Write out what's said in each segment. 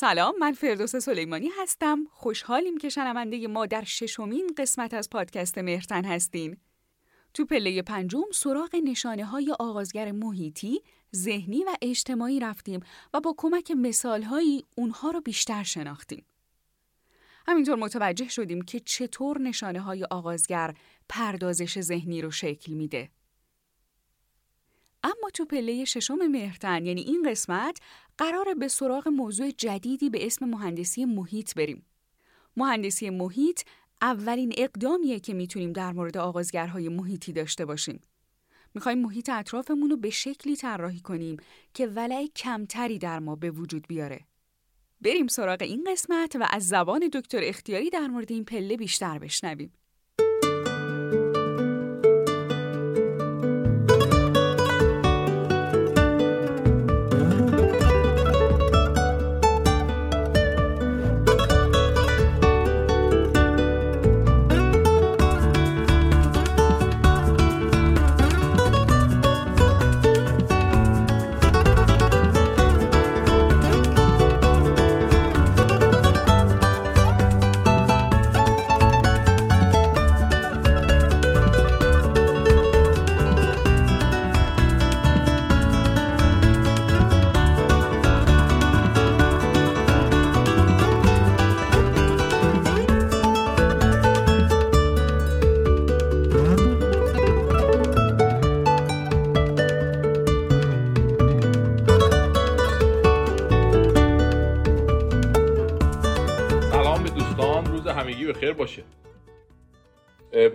سلام من فردوس سلیمانی هستم خوشحالیم که شنونده ما در ششمین قسمت از پادکست مهرتن هستین تو پله پنجم سراغ نشانه های آغازگر محیطی، ذهنی و اجتماعی رفتیم و با کمک مثال هایی اونها رو بیشتر شناختیم. همینطور متوجه شدیم که چطور نشانه های آغازگر پردازش ذهنی رو شکل میده. اما تو پله ششم مهرتن یعنی این قسمت قرار به سراغ موضوع جدیدی به اسم مهندسی محیط بریم. مهندسی محیط اولین اقدامیه که می‌تونیم در مورد آغازگرهای محیطی داشته باشیم. می‌خوایم محیط اطرافمون رو به شکلی طراحی کنیم که ولع کمتری در ما به وجود بیاره. بریم سراغ این قسمت و از زبان دکتر اختیاری در مورد این پله بیشتر بشنویم.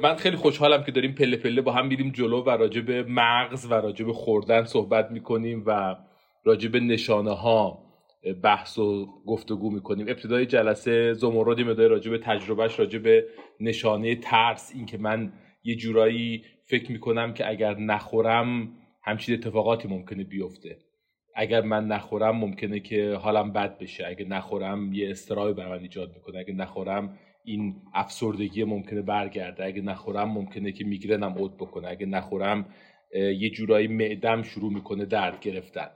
من خیلی خوشحالم که داریم پله پله با هم میریم جلو و راجع به مغز و راجع به خوردن صحبت می‌کنیم و راجع به نشانه ها بحث و گفتگو می‌کنیم. ابتدای جلسه زمردی مدای راجع به تجربهش راجع به نشانه ترس اینکه من یه جورایی فکر می‌کنم که اگر نخورم همچین اتفاقاتی ممکنه بیفته. اگر من نخورم ممکنه که حالم بد بشه. اگر نخورم یه استرابی بر من ایجاد می‌کنه. اگر نخورم این افسردگی ممکنه برگرده. اگه نخورم ممکنه که میگرنم عود بکنه. اگه نخورم یه جورایی معدم شروع می‌کنه درد گرفتن.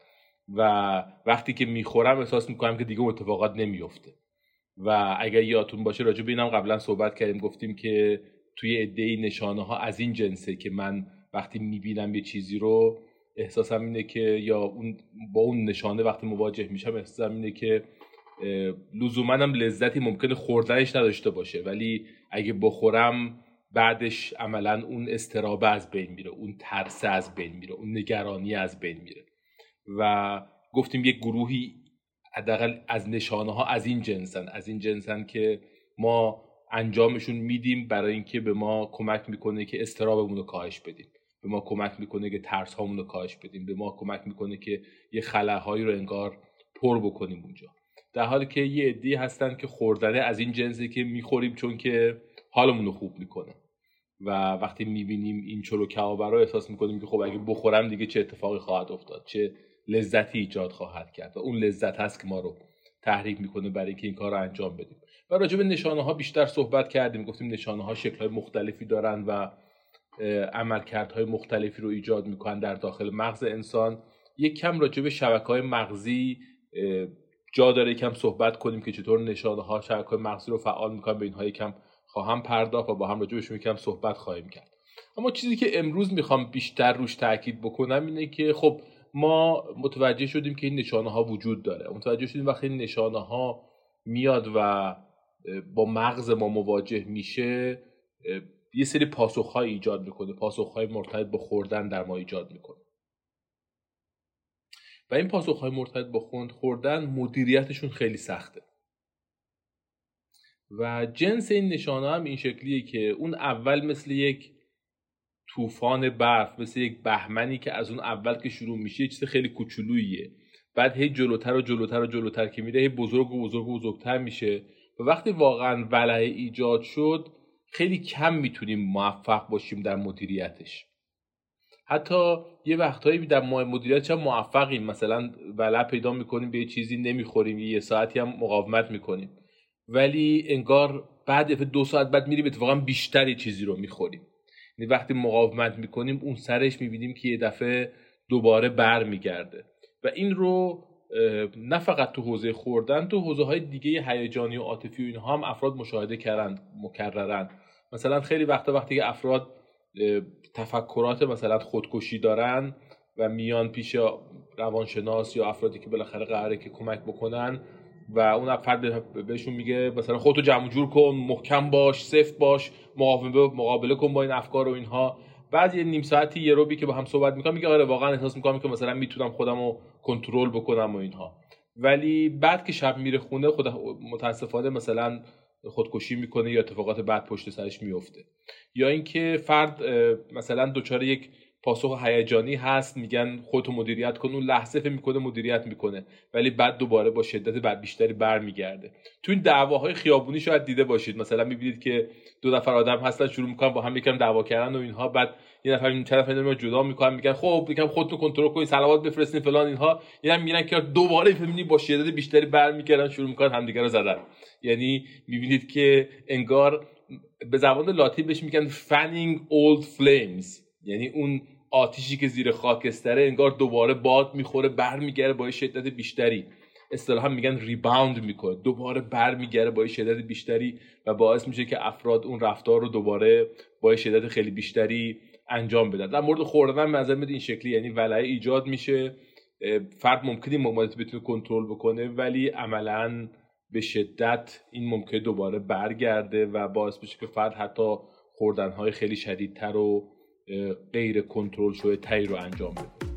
و وقتی که می‌خورم احساس می‌کنم که دیگه اتفاقات نمیفته و اگر یادتون باشه راجع به اینم قبلا صحبت کردیم. گفتیم که توی عده نشانه ها از این جنسه که من وقتی می‌بینم یه چیزی رو احساسم اینه که یا اون با اون نشانه وقتی مواجه میشم احساسم اینه که لزوما هم لذتی ممکنه خوردنش نداشته باشه. ولی اگه بخورم بعدش عملا اون استرابه از بین میره اون ترس از بین میره اون نگرانی از بین میره. و گفتیم یک گروهی حداقل از نشانه ها از این جنسن. از این جنسن که ما انجامشون میدیم برای اینکه به ما کمک می‌کنه که استرابمون رو کاهش بدیم. به ما کمک می‌کنه که ترس هامون رو کاهش بدیم. به ما کمک می‌کنه که یه خلاهایی رو انگار پر بکنیم اونجا. در حالی که یه عدی هستن که خوردنه از این جنسی که می‌خوریم چون که حالمون رو خوب می‌کنه. و وقتی می‌بینیم این چلو کبابه رو احساس می‌کنیم که خب اگه بخورم دیگه چه اتفاقی خواهد افتاد چه لذتی ایجاد خواهد کرد. و اون لذت هست که ما رو تحریک می‌کنه برای اینکه این کار رو انجام بدیم. و راجع به نشانه ها بیشتر صحبت کردیم. گفتیم نشانه ها شکل های مختلفی دارن و عملکردهای مختلفی رو ایجاد می‌کنن در داخل مغز انسان. یک کم راجع به شبکه های مغزی جا داره یکم صحبت کنیم که چطور نشانه ها شبکه مغزی رو فعال می‌کنن. به اینها یکم خواهم پرداخت و با هم راجع یکم صحبت خواهیم کرد. اما چیزی که امروز می‌خوام بیشتر روش تاکید بکنم اینه که خب ما متوجه شدیم که این نشانه ها وجود داره. متوجه شدیم وقتی این نشانه ها میاد و با مغز ما مواجه میشه یه سری پاسخ ایجاد می‌کنه پاسخ های مرتبط با خوردن در ما ایجاد می‌کنه. و این پاسخهای مرتبط با خوردن مدیریتشون خیلی سخته. و جنس این نشانه هم این شکلیه که اون اول مثل یک طوفان برف مثل یک بهمنی که از اون اول که شروع میشه چیز خیلی کوچولوییه. بعد هی جلوتر و جلوتر و جلوتر که میره هی بزرگ و بزرگ و بزرگتر میشه. و وقتی واقعا ولع ایجاد شد خیلی کم می‌تونیم موفق باشیم در مدیریتش. حتی یه وقتهایی در مدیریت هم موفقیم. مثلا ولع پیدا می‌کنیم به یه چیزی نمی‌خوریم یه ساعتی هم مقاومت می‌کنیم. ولی انگار بعد دو ساعت بعد میریم اتفاقا بیشتری چیزی رو می‌خوریم. یعنی وقتی مقاومت می‌کنیم اون سرش می‌بینیم که یه دفعه دوباره بر میگرده و این رو نه فقط تو حوزه خوردن تو حوزه های دیگه هیجانی و عاطفی و اینها هم افراد مشاهده کردن مکررن. مثلا خیلی وقتا وقتی که افراد تفکرات مثلا خودکشی دارن و میان پیش روانشناس یا افرادی که بالاخره قراره که کمک بکنن و اون فرد بهشون میگه مثلا خودتو جمع جور کن محکم باش سفت باش مقابله مقابله کن با این افکار و اینها بعد یه نیم ساعتی یه روبی که با هم صحبت می‌کنم میگه آره واقعا احساس می‌کنم که مثلا می‌تونم خودم رو کنترل بکنم و اینها. ولی بعد که شب میره خونه خود متاسفانه مثلا خودکشی می‌کنه یا اتفاقات بعد پشت سرش میفته یا اینکه فرد مثلا دچار یک پاسخ هیجانی هست میگن خودتو مدیریت کن اون لحظه فکر می‌کنه مدیریت می‌کنه ولی بعد دوباره با شدت بعد بیشتری برمیگرده. تو این دعواهای خیابونی شاید دیده باشید. مثلا می‌بینید که دو نفر آدم هستن شروع می‌کنن با هم یکم دعوا کردن و اینها. بعد یه نفر این طرف رو جدا می‌کنن میگن خب یکم خودتون کنترل کنید صلوات بفرستین فلان اینها. یعنی میگن که دوباره فهمیدین با شدت بیشتری برمیگردن شروع می‌کنن همدیگه رو زدن. یعنی می‌بینید که انگار به زبان لاتین بهش میگن فنینگ اولد فلیمز یعنی اون آتیشی که زیر خاکستره انگار دوباره باد می‌خوره برمیگره با شدت بیشتری. اصطلاحا میگن ریباوند می‌کنه. دوباره برمیگره با شدت بیشتری و باعث میشه که افراد اون رفتار رو دوباره با شدت خیلی بیشتری انجام بدن. در مورد خوردن میاد این شکلی یعنی ولعه ایجاد میشه. فرد ممکنه این بتونه کنترل بکنه ولی عملا به شدت این ممکنه دوباره برگرده و باعث بشه که فرد حتی خوردنهای خیلی شدیدتر و غیر کنترل شده تایی رو انجام بده.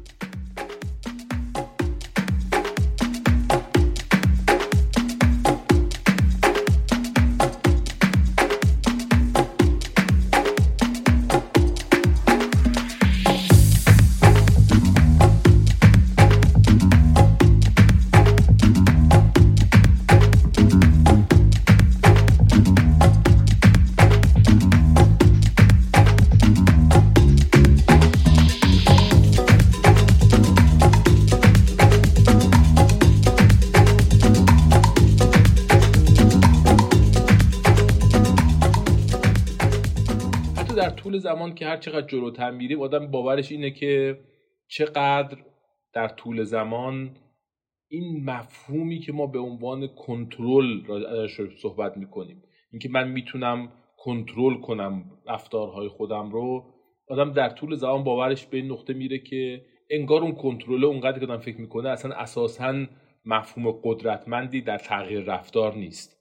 زمان که هر چقدر جلوتر میریم آدم باورش اینه که چقدر در طول زمان این مفهومی که ما به عنوان کنترل ازش صحبت می‌کنیم. اینکه من می‌تونم کنترل کنم رفتارهای خودم رو آدم در طول زمان باورش به این نقطه میره که انگار اون کنترل اونقدر که آدم فکر می‌کنه اصلا اساسا مفهوم قدرتمندی در تغییر رفتار نیست.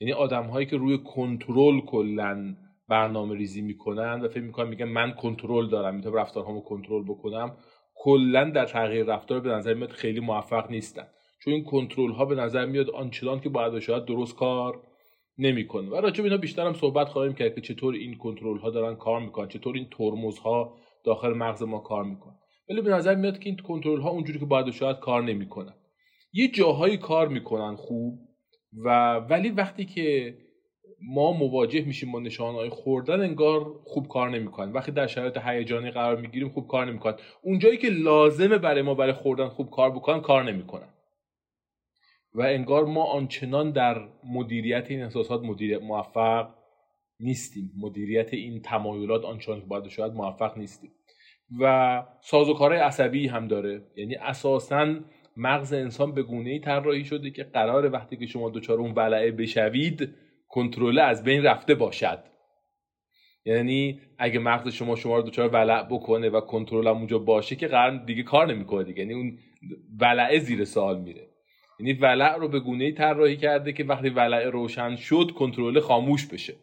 یعنی آدم هایی که روی کنترل کلا برنامه ریزی می‌کنن و فکر می‌کنن میگن من کنترل دارم می‌تونم رفتارهامو کنترل بکنم. کلا در تغییر رفتار به نظر میاد خیلی موفق نیستن. چون این کنترل ها به نظر میاد آنچنان که باید شاید درست کار نمی‌کنه. و راجع به اینا بیشتر هم صحبت خواهیم کرد که چطور این کنترل ها دارن کار می‌کنن چطور این ترمز ها داخل مغز ما کار می‌کنن. ولی به نظر میاد که این کنترل ها اونجوری که باید شاید کار نمی‌کنن. یه جاهایی کار می‌کنن خوب و ولی وقتی که ما مواجه میشیم با نشانهای خوردن انگار خوب کار نمی‌کنن. وقتی در شرایط هیجانی قرار می‌گیریم خوب کار نمی‌کنن. اونجایی که لازمه برای ما برای خوردن خوب کار بکنن کار نمی‌کنن. و انگار ما آنچنان در مدیریت این احساسات مدیریت موفق نیستیم. مدیریت این تمایلات آنچنان که باید شاید موفق نیستیم. و سازوکارهای عصبی هم داره. یعنی اساسا مغز انسان به گونه ای طراحی شده که قرار وقتی که شما دچار اون ولعه بشوید کنترل از بین رفته باشد. یعنی اگه مغز شما شما رو دچار ولع بکنه و کنترل هم اونجا باشه که قرار دیگه کار نمی‌کنه دیگه. یعنی اون ولعه زیر سوال میره. یعنی ولع رو به گونه ای طراحی کرده که وقتی ولع روشن شد کنترل خاموش بشه.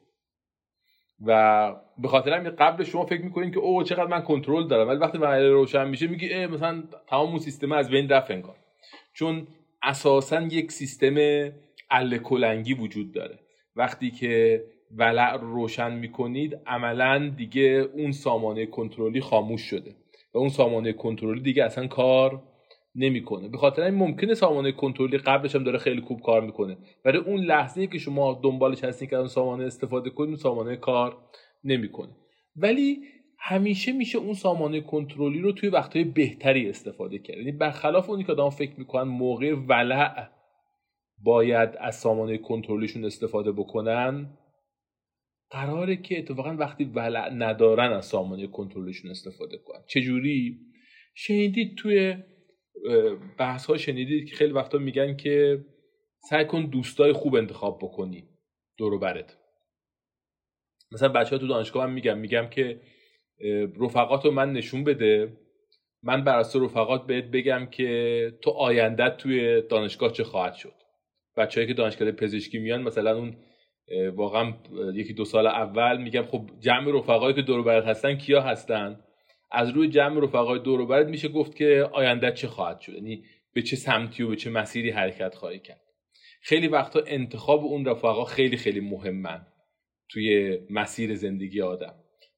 و به خاطر همین قبل شما فکر می‌کنین که او چقدر من کنترل دارم ولی وقتی ولع روشن میشه میگی مثلا تمام اون سیستم از بین رفت انگار. چون اساسا یک سیستم ال کلنگی وجود داره. وقتی که ولع رو روشن می‌کنید عملا دیگه اون سامانه کنترلی خاموش شده و اون سامانه کنترلی دیگه اصلا کار نمی‌کنه. به خاطر این ممکنه سامانه کنترلی قبلش هم داره خیلی خوب کار می‌کنه ولی اون لحظه که شما دنبالش هستین که اون سامانه استفاده کنید اون سامانه کار نمی‌کنه. ولی همیشه میشه اون سامانه کنترلی رو توی وقتهای بهتری استفاده کرد. یعنی برخلاف اونی که آدم فکر می‌کنن موقع ولع باید از سامانه کنترلیشون استفاده بکنن. قراره که اتفاقا وقتی ولع ندارن از سامانه کنترلشون استفاده کنن. چجوری؟ شنیدید توی بحث ها شنیدید که خیلی وقتا میگن که سعی کن دوستای خوب انتخاب بکنی. دورو برت. مثلا بچه ها تو دانشگاه من میگم میگم که رفقات رو من نشون بده. من بر رفقات بهت بگم که تو آیندت توی دانشگاه چه خواهد شد. بچه‌ای که دانشگاه پزشکی میان مثلا اون واقعا یکی دو سال اول میگم خب جمع رفقایی که دور برت هستن کیا هستن؟ از روی جمع رفقای دور برت میشه گفت که آینده چه خواهد شد؟ یعنی به چه سمتی و به چه مسیری حرکت خواهی کرد؟ خیلی وقتا انتخاب اون رفقا خیلی خیلی مهمن توی مسیر زندگی آدم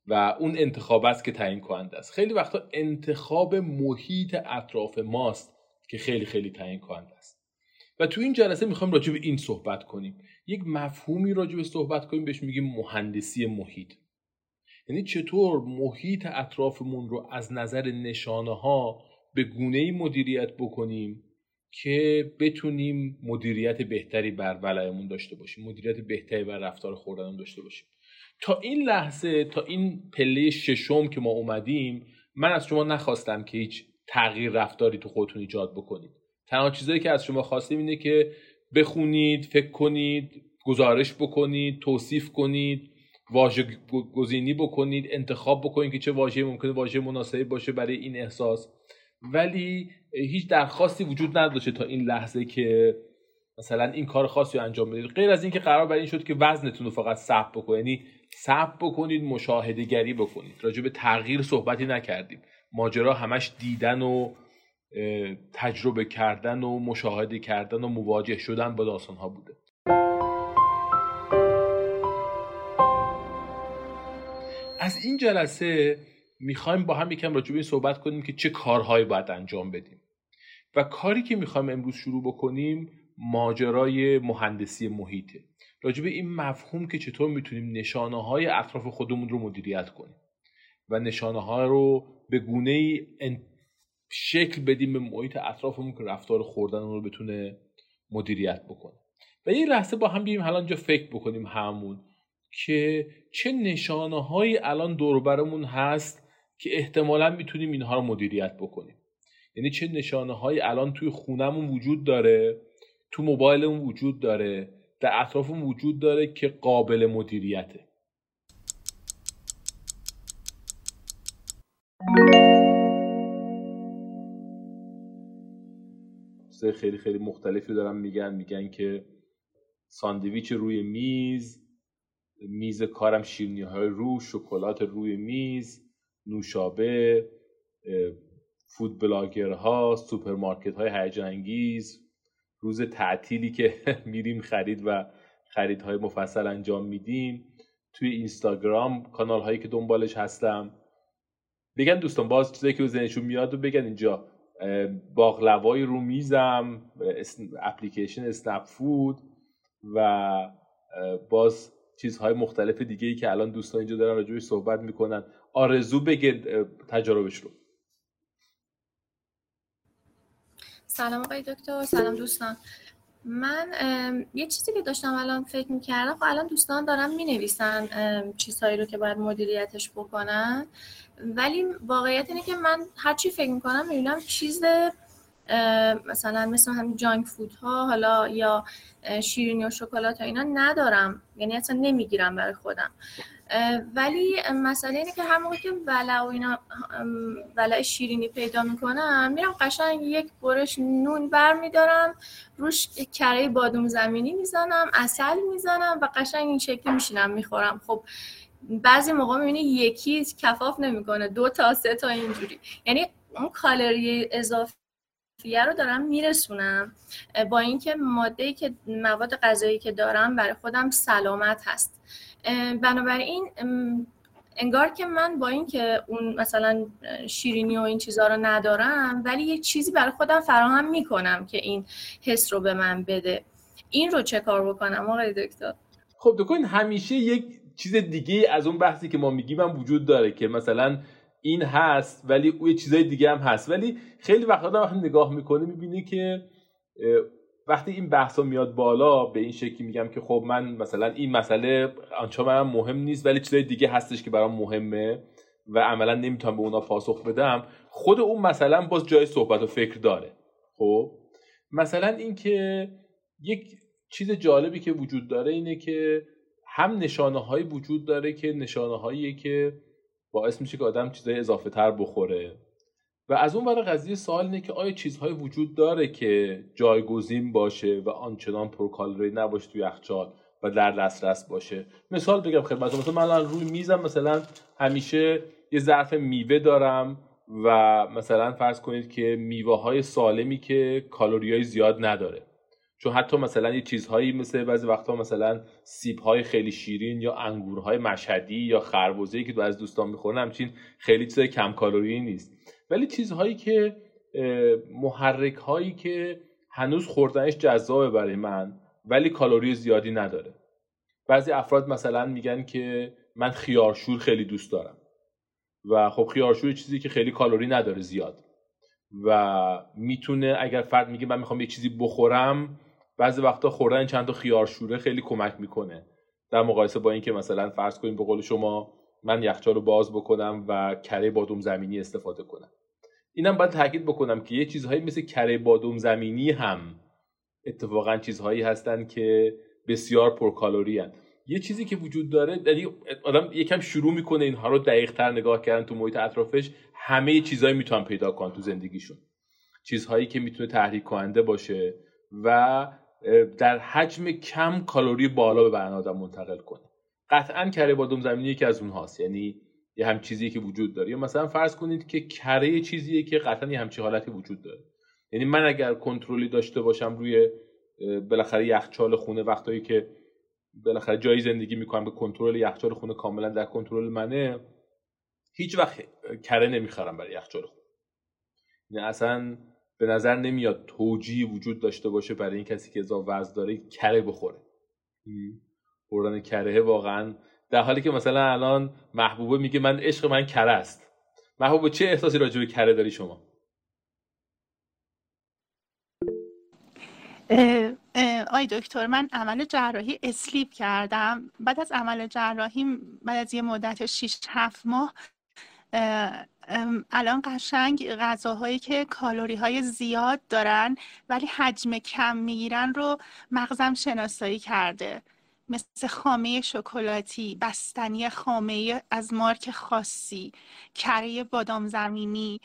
و اون انتخاب است که تعیین کننده است. خیلی وقتا انتخاب محیط اطراف ماست که خیلی خیلی تعیین کننده است. و تو این جلسه می‌خوایم راجع به این صحبت کنیم. یک مفهومی راجع به صحبت کنیم بهش میگیم مهندسی محیط. یعنی چطور محیط اطرافمون رو از نظر نشانه ها به گونه ای مدیریت بکنیم که بتونیم مدیریت بهتری بر ولایمون داشته باشیم مدیریت بهتری بر رفتار خوردنمون داشته باشیم. تا این لحظه تا این پله ششم که ما اومدیم من از شما نخواستم که هیچ تغییر رفتاری تو خودتون ایجاد بکنید. تنها چیزایی که از شما خواستیم اینه که بخونید فکر کنید گزارش بکنید توصیف کنید واژه گزینی بکنید انتخاب بکنید که چه واژه ممکنه واژه مناسبی باشه برای این احساس. ولی هیچ درخواستی وجود نداشته تا این لحظه که مثلا این کار خاصی رو انجام بدید. غیر از اینکه قرار بر این شد که وزنتون رو فقط ثبت بکنید. یعنی ثبت بکنید مشاهده گری بکنید. راجع به تغییر صحبتی نکردیم. ماجرا همش دیدن و تجربه کردن و مشاهده کردن و مواجه شدن با داستان ها بوده. از این جلسه می‌خوایم با هم یکم راجع این صحبت کنیم که چه کارهایی باید انجام بدیم. و کاری که می‌خوایم امروز شروع بکنیم ماجرای مهندسی محیطه راجع به این مفهوم که چطور می‌تونیم نشانه های اطراف خودمون رو مدیریت کنیم. و نشانه ها رو به گونه ای شکل بدیم به محیط اطرافمون که رفتار خوردن رو بتونه مدیریت بکنه. و یه لحظه با هم بیایم حالا اینجا فکر بکنیم همون که چه نشانه هایی الان دوربرمون هست که احتمالا می‌تونیم اینها رو مدیریت بکنیم. یعنی چه نشانه هایی الان توی خونمون وجود داره تو موبایلمون وجود داره در اطرافمون وجود داره که قابل مدیریته. خیلی خیلی مختلفی دارن میگن. میگن که ساندویچ روی میز میز کارم شیرینی های رو شکلات روی میز نوشابه food blogger ها سوپرمارکت های هیجان انگیز روز تعطیلی که میریم خرید و خریدهای مفصل انجام میدیم. توی اینستاگرام کانال هایی که دنبالش هستم. بگن دوستان باز چیزایی که ذهنشون میاد و بگن اینجا. باقلوای رو میزم اپلیکیشن اسنپ فود و باز چیزهای مختلف دیگه ای که الان دوستان اینجا دارن راجبش صحبت می‌کنن. آرزو بگه تجاربش رو. سلام آقای دکتر سلام دوستان. من یه چیزی که داشتم الان فکر می‌کردم خب الان دوستان دارن می‌نویسن چیزهایی رو که باید مدیریتش بکنن. ولی واقعیت اینه که من هر چی فکر می‌کنم می‌بینم چیز مثلا مثل همین جانک فود ها حالا یا شیرینی و شکلات ها اینا ندارم. یعنی اصلا نمی‌گیرم برای خودم. ولی مسئله اینه که هر موقع که ولع و اینا ولع شیرینی پیدا می‌کنم میرم قشنگ یک برش نون بر میدارم روش کره بادوم زمینی می‌زنم اصل می‌زنم و قشنگ این شکلی میشینم می‌خورم. خب بعضی موقع می‌بینی یکی کفاف نمی‌کنه دو تا سه تا اینجوری. یعنی اون کالری اضافه رو دارم میرسونم. با اینکه ماده که مواد غذایی که دارم برای خودم سلامت هست. بنابراین انگار که من با اینکه اون مثلا شیرینی و این چیزها رو ندارم ولی یه چیزی برای خودم فراهم می‌کنم که این حس رو به من بده. این رو چه کار بکنم آقای دکتر؟ خب دکتر همیشه یک چیز دیگه از اون بحثی که ما میگیم هم وجود داره که مثلا این هست ولی او چیزای دیگه هم هست. ولی خیلی وقتا وقتی نگاه می‌کنه می‌بینی که وقتی این بحثا میاد بالا به این شکلی میگم که خب من مثلا این مسئله آنچه برام مهم نیست ولی چیزای دیگه هستش که برام مهمه و عملا نمی‌تونم به اونا پاسخ بدم. خود اون مثلا باز جای صحبت و فکر داره. خب؟ مثلا اینکه یک چیز جالبی که وجود داره اینه که هم نشانه هایی وجود داره که نشانه هایی که باعث میشه که آدم چیزای اضافه تر بخوره. و از اون برای قضیه سوال اینه که آیا چیزهایی وجود داره که جایگزین باشه و آنچنان پرکالری نباشه توی یخچال و در دسترس باشه؟ مثال بگم خدمت مثلا من روی میزم مثلا همیشه یه ظرف میوه دارم و مثلا فرض کنید که میوه های سالمی که کالری های زیاد نداره. چون حتی مثلا یه چیزهایی مثل بعضی وقتا مثلا سیب های خیلی شیرین یا انگورهای مشهدی یا خربزه‌ای که از دوستان می‌خورن همچین خیلی چیز کم کالری نیست. ولی چیزهایی که محرک هایی که هنوز خوردنش جذابه برای من ولی کالری زیادی نداره. بعضی افراد مثلا میگن که من خیارشور خیلی دوست دارم. و خب خیارشور چیزی که خیلی کالری نداره زیاد. و می‌تونه اگر فرد میگه من می‌خوام یه چیزی بخورم بعضی وقتا خوردن چند تا خیارشوره خیلی کمک می‌کنه. در مقایسه با اینکه مثلا فرض کنیم به قول شما من یخچال رو باز بکنم و کره بادوم زمینی استفاده کنم. اینم باید تاکید بکنم که یه چیزهایی مثل کره بادوم زمینی هم اتفاقا چیزهایی هستن که بسیار پرکالری هن. یه چیزی که وجود داره یعنی آدم یکم شروع می‌کنه اینها رو دقیق تر نگاه کردن تو محیط اطرافش همه چیزهایی می‌تونن پیدا کنن تو زندگیشون. چیزهایی که می‌تونه تحریک کننده باشه و در حجم کم کالری بالا به بدن آدم منتقل کنه. قطعا کره بادوم زمینی یکی از اونهاست. یعنی یه هم چیزی که وجود داره. یا مثلا فرض کنید که کره چیزیه که قطعا یه همچی حالتی وجود داره. یعنی من اگر کنترلی داشته باشم روی بالاخره یخچال خونه وقتایی که بالاخره جایی زندگی می‌کنم به کنترل یخچال خونه کاملا در کنترل منه هیچ وقت کره نمی‌خرم برای یخچال خونه. یعنی اصلا به نظر نمیاد توجیه وجود داشته باشه برای این کسی که اضافه وزن داره کره بخوره. خوردن کره واقعا. در حالی که مثلا الان محبوبه میگه من عشق من کره است. محبوبه چه احساسی راجع به کره داری شما؟ آی دکتر من عمل جراحی اسلیپ کردم. بعد از عمل جراحی بعد از یه مدت 6 7 ماه الان قشنگ غذاهایی که کالوری های زیاد دارن ولی حجم کم می‌گیرن رو مغزم شناسایی کرده. مثل خامه شکلاتی بستنی خامه از مارک خاصی کره بادام زمینی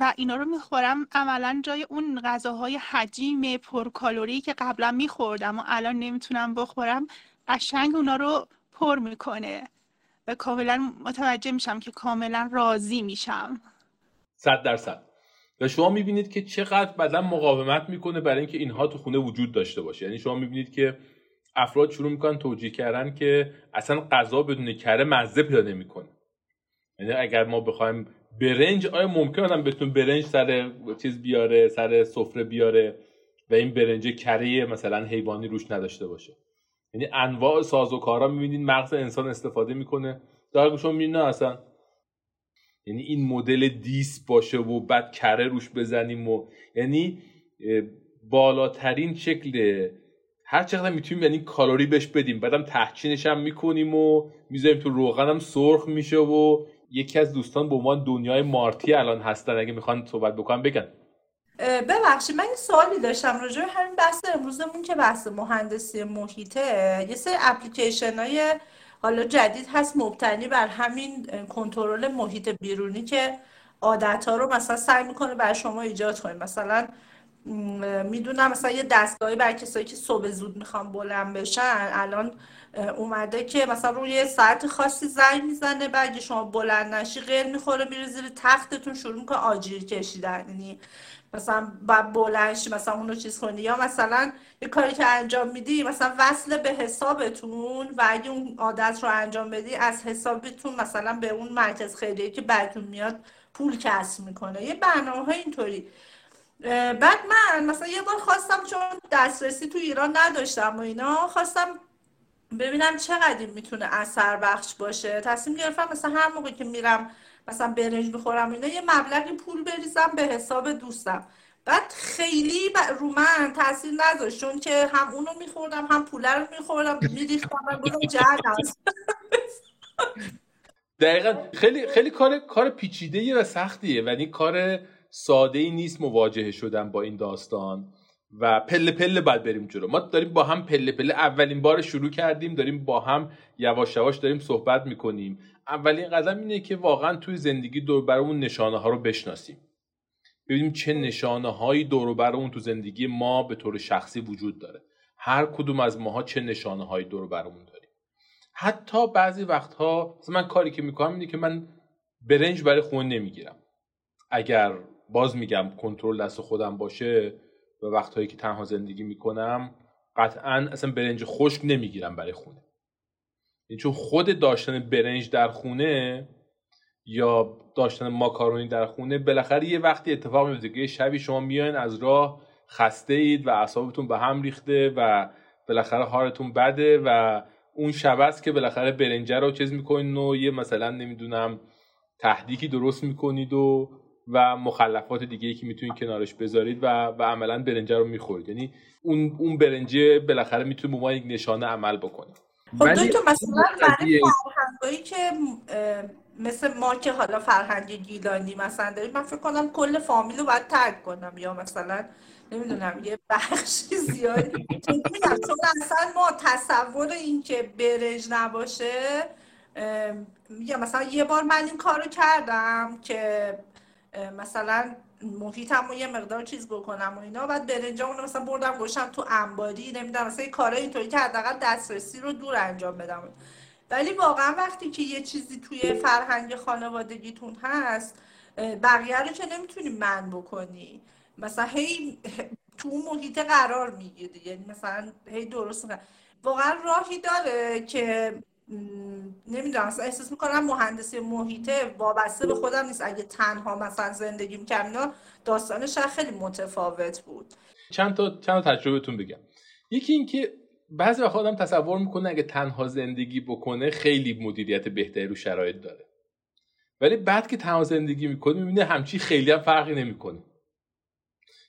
و اینا رو می‌خورم. عملا جای اون غذاهای حجیم پرکالری که قبلا میخوردم و الان نمی‌تونم بخورم قشنگ اونا رو پر می‌کنه. و کاملا متوجه میشم که کاملا راضی میشم. صد درصد. و شما می‌بینید که چقدر بدن مقاومت می‌کنه برای اینکه اینها تو خونه وجود داشته باشه. یعنی شما می‌بینید که افراد شروع می‌کنن توجیه کردن که اصلا غذا بدون کره مزه پیدا نمی‌کنه. یعنی اگر ما بخوایم برنج آیا ممکن آدم بتون برنج سر چیز بیاره سر سفره بیاره و این برنج کره مثلا حیوانی روش نداشته باشه؟ یعنی انواع سازوکارا می‌بینید مغز انسان استفاده می‌کنه. در شما می‌بینید نه اصلا. یعنی این مدل دیس باشه و بعد کره روش بزنیم و یعنی بالاترین شکل هر چقدر می‌تونیم یعنی کالری بهش بدیم بعدم تحچینش هم می‌کنیم و می‌ذاریم تو روغن هم سرخ میشه و یکی از دوستان به عنوان دنیای مارتی الان هستن اگه می‌خوان صحبت بکنن بگن. ببخشید من یه سوالی داشتم راجع به همین بحث امروزمون که بحث مهندسی محیطه. یه سری اپلیکیشن های حالا جدید هست مبتنی بر همین کنترل محیط بیرونی که عادت ها رو مثلا سعی می‌کنه بر شما ایجاد کنه. مثلا می‌دونم مثلا یه دستگاهی برای کسایی که صبح زود می‌خوان بلند بشن الان اومده که مثلا روی ساعت خاصی زنگ می‌زنه بعد شما بلند نشی غیر می‌خوره میره زیر تختتون شروع می‌کنه آجیر کشیدن. یعنی مثلا بعد بلند مثلا اونو چیز کنی. یا مثلا یه کاری که انجام میدی مثلا وصل به حسابتون و اگه اون عادت رو انجام بدی از حسابتون مثلا به اون مرکز خیریه که براتون میاد پول کسب می‌کنه. یه برنامه های اینطوری. بعد من مثلا یه بار خواستم چون دسترسی تو ایران نداشتم و اینا خواستم ببینم چقدر می‌تونه اثر بخش باشه. تصمیم گرفتم مثلا هر موقع که میرم مثلا برنج بخورم اینا یه مبلغی پول بریزم به حساب دوستم. بعد خیلی رو من تاثیر نذاشت چون که هم اونو میخوردم هم پوله رو میخوردم میریختم و گفتم دقیقا خیلی خیلی کار کار پیچیده و سختیه و این کار ساده ای نیست مواجهه شدن با این داستان و پله پله باید بریم جلو. ما داریم با هم پله پله اولین بار شروع کردیم داریم با هم یواش یواش داریم صحبت می‌کنیم. اولین قدم اینه که واقعا توی زندگی دور برامون نشانه ها رو بشناسیم. ببینیم چه نشانه هایی دور برامون تو زندگی ما به طور شخصی وجود داره. هر کدوم از ماها چه نشانه هایی دور برامون داریم. حتی بعضی وقتها مثلا من کاری که می‌کنم اینه که من برنج برای خون نمی‌گیرم. اگر باز میگم کنترل دست خودم باشه و وقتهایی که تنها زندگی می‌کنم قطعا اصلا برنج خشک نمی‌گیرم برای خونه. یعنی چون خود داشتن برنج در خونه یا داشتن ماکارونی در خونه بالاخره یه وقتی اتفاق میفته که شبی شما میاین از راه خسته اید و اعصابتون به هم ریخته و بالاخره حالتون بده و اون شب است که بالاخره برنجه رو چیز می‌کنین و یه مثلا نمی‌دونم تهدیکی درست می‌کنید و و مخلفات دیگه ای که می‌تونید کنارش بذارید و و عملا برنجه رو می‌خورید. یعنی اون اون برنجه بالاخره می‌تونه به یک نشانه عمل بکنه. خب ولی تو مثلا برای فرهنگایی که مثل ما که حالا فرهنگ گیلانی مثلا داریم من فکر کنم کل فامیل رو باید ترک کنم. یا مثلا نمی‌دونم یه بخشی زیادی. چون اصلا ما تصور این که برنج نباشه میگم مثلا یه بار من این کارو کردم که مثلا محیطم یه مقدار چیز بکنم و اینا. بعد برنجامون رو مثلا بردم گوشم تو انباری. نمی‌دونم مثلا کارای اینطوری که حداقل دسترسی رو دور انجام بدم. ولی واقعا وقتی که یه چیزی توی فرهنگ خانوادگیتون هست بقیه رو که نمی‌تونی من بکنی. مثلا هی تو اون محیط قرار می‌گیری. یعنی مثلا هی درست واقعا راهی داره که نمی‌دونم اصلا احساس می‌کنم مهندسی محیطه وابسته به خودم نیست. اگه تنها مثلا زندگی می‌کردم اینا داستانش خیلی متفاوت بود. چند تا چند تا تجربهتون بگم. یکی اینکه بعضی وقت آدم تصور می‌کنه اگه تنها زندگی بکنه خیلی مدیریت بهتری رو شرایط داره. ولی بعد که تنها زندگی می‌کنه می‌بینه همچی خیلی هم فرقی نمی‌کنه.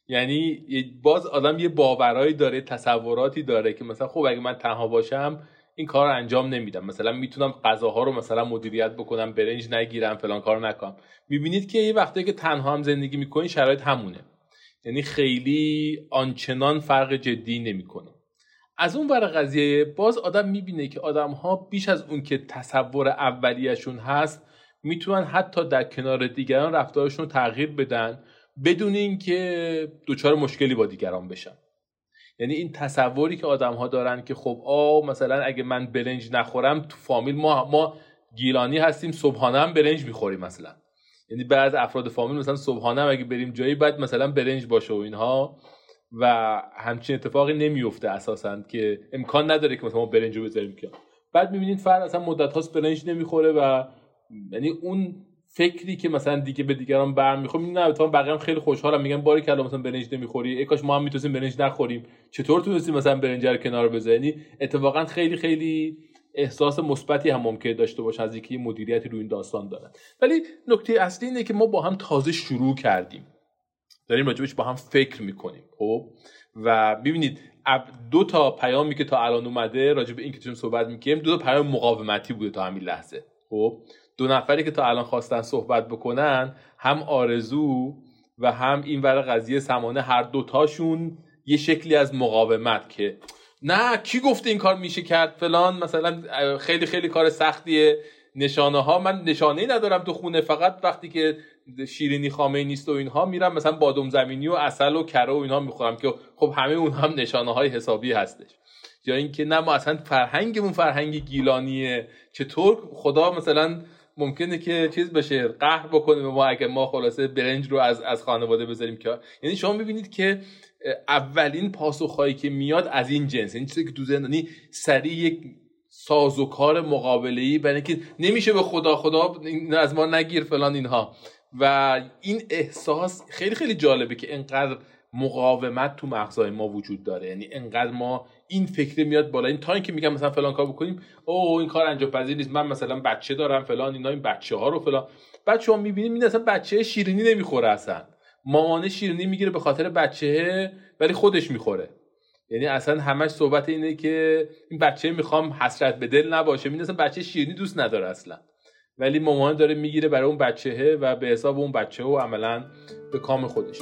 یعنی باز آدم یه باورایی داره تصوراتی داره که مثلا خب اگه من تنها باشم این کار رو انجام نمیدم. مثلا می‌تونم غذاها رو مثلا مدیریت بکنم برنج نگیرم فلان کار نکنم. می‌بینید که یه وقتی که تنها هم زندگی می‌کنی شرایط همونه. یعنی خیلی آنچنان فرق جدی نمی‌کنه. از اون ور قضیه باز آدم می‌بینه که آدم ها بیش از اون که تصور اولیشون هست می‌تونن حتی در کنار دیگران رفتارشون رو تغییر بدن بدون اینکه دچار مشکلی با دیگران بشن. یعنی این تصوری که آدم ها دارن که خب آ مثلا اگه من برنج نخورم تو فامیل ما ما گیلانی هستیم صبحانه هم برنج می‌خوریم مثلا. یعنی بعض افراد فامیل مثلا صبحانه هم اگه بریم جایی بعد مثلا برنج باشه و اینها. و همچین اتفاقی نمیفته اساسا که امکان نداره که مثلا ما برنج رو بذاریم که بعد می‌بینید فرد اصلا مدت هاست برنج نمی‌خوره و یعنی اون فکری که مثلا دیگه به دیگران برمیخوره نه اتفاقا بقیه هم خیلی خوشحالم میگن باری کلا مثلا برنج نمی‌خوری. ای کاش ما هم می‌تونیم برنج نخوریم. چطور تونستی مثلا برنج رو کنار بزنی اتفاقا خیلی خیلی احساس مثبتی هم ممکن داشته باشه از اینکه مدیریتی روی این داستان دارن. ولی نکته اصلی اینه که ما با هم تازه شروع کردیم. داریم راجبش با هم فکر می‌کنیم خب؟ و ببینید دو تا پیامی که تا الان اومده راجب این که صحبت می‌کنیم دو تا پیام مقاومتی بوده تا همین لحظه. خب دو نفری که تا الان خواستن صحبت بکنن هم آرزو و هم این ور قضیه سمانه هر دوتاشون یه شکلی از مقاومت که نه کی گفته این کار میشه کرد؟ فلان مثلا خیلی خیلی کار سختیه. نشانه ها من نشانه ای ندارم تو خونه فقط وقتی که شیرینی خامه نیست و اینها میرم مثلا بادم زمینی و اصل و کره و اینها می‌خورم که خب همه اون هم نشانه های حسابی هستش. یا اینکه نه ما اصلا فرهنگمون فرهنگ گیلانیه. چطور خدا مثلا ممکنه که چیز بشه قهر بکنه به ما اگه ما خلاصه برنج رو از از خانواده بذاریم که یعنی شما می‌بینید که اولین پاسخهایی که میاد از این جنس یعنی چیزی که تو زندانی سریع یک سازوکار مقابله ای برای اینکه نمیشه به خدا خدا از ما نگیر فلان اینها. و این احساس خیلی خیلی جالبه که انقدر مقاومت تو مغزای ما وجود داره. یعنی انقدر ما این فکر میاد بالا. این تا اینکه میگم مثلا فلان کار بکنیم او این کار انجام پذیر نیست. من مثلا بچه دارم فلان اینا این بچه ها رو فلان. بعد شما می‌بینید این اصلا بچه شیرینی نمی‌خوره اصلا. مامانه شیرینی می‌گیره به خاطر بچه ولی خودش می‌خوره. یعنی اصلا همش صحبت اینه که این بچه می‌خوام حسرت به دل نباشه. این اصلا بچه شیرینی دوست نداره اصلا. ولی مامان داره می‌گیره برای اون بچهه و به حساب اون بچه و عملا به کام خودش.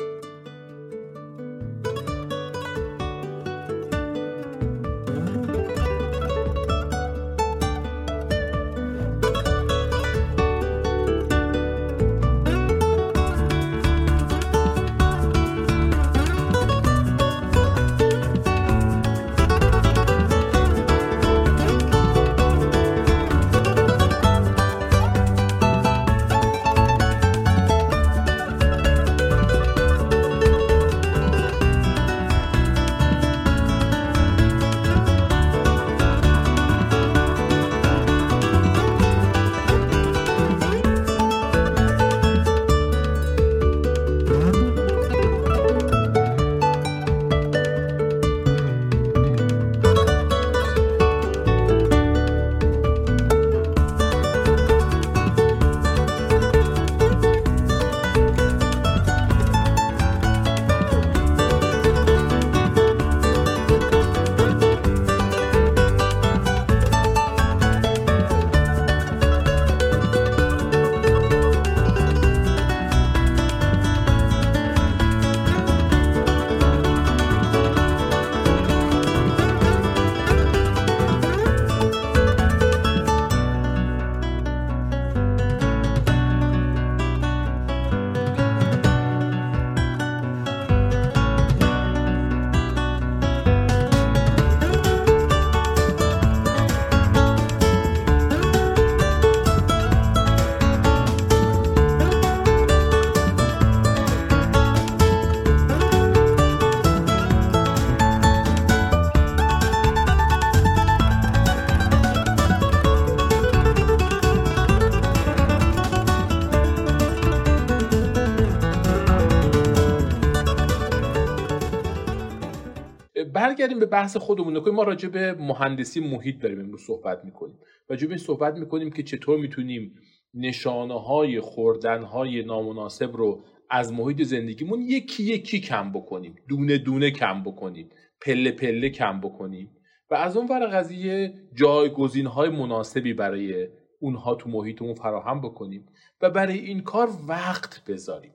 برگردیم به بحث خودمون. که ما راجع به مهندسی محیط داریم امروز صحبت می‌کنیم. راجع به صحبت می‌کنیم که چطور می‌تونیم نشانه های خوردن های نامناسب رو از محیط زندگیمون یکی یکی کم بکنیم. دونه دونه کم بکنیم. پله پله کم بکنیم. و از اون ور قضیه جایگزین های مناسبی برای اونها تو محیطمون فراهم بکنیم و برای این کار وقت بذاریم.